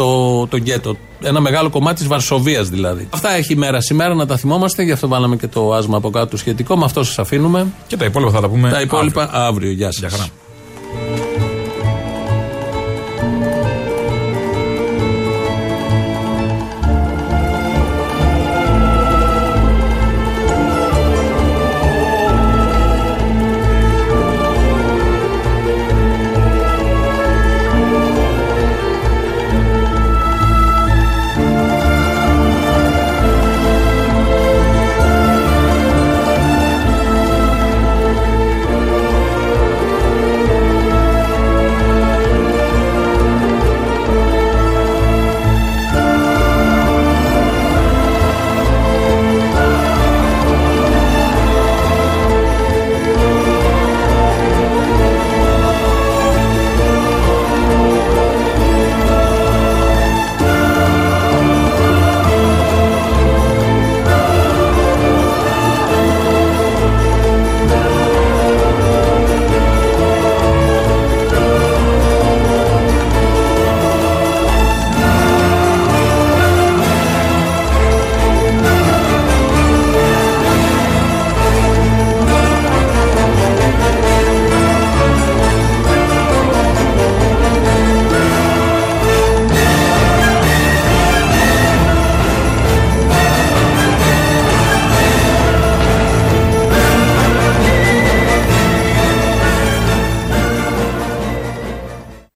το, το γκέτο. Ένα μεγάλο κομμάτι της Βαρσοβίας δηλαδή. Αυτά έχει η μέρα σήμερα να τα θυμόμαστε, γι' αυτό βάλαμε και το άσμα από κάτω σχετικό. Με αυτό σας αφήνουμε. Και τα υπόλοιπα θα τα πούμε. Τα υπόλοιπα αύριο. Γεια σας. Γεια χαρά.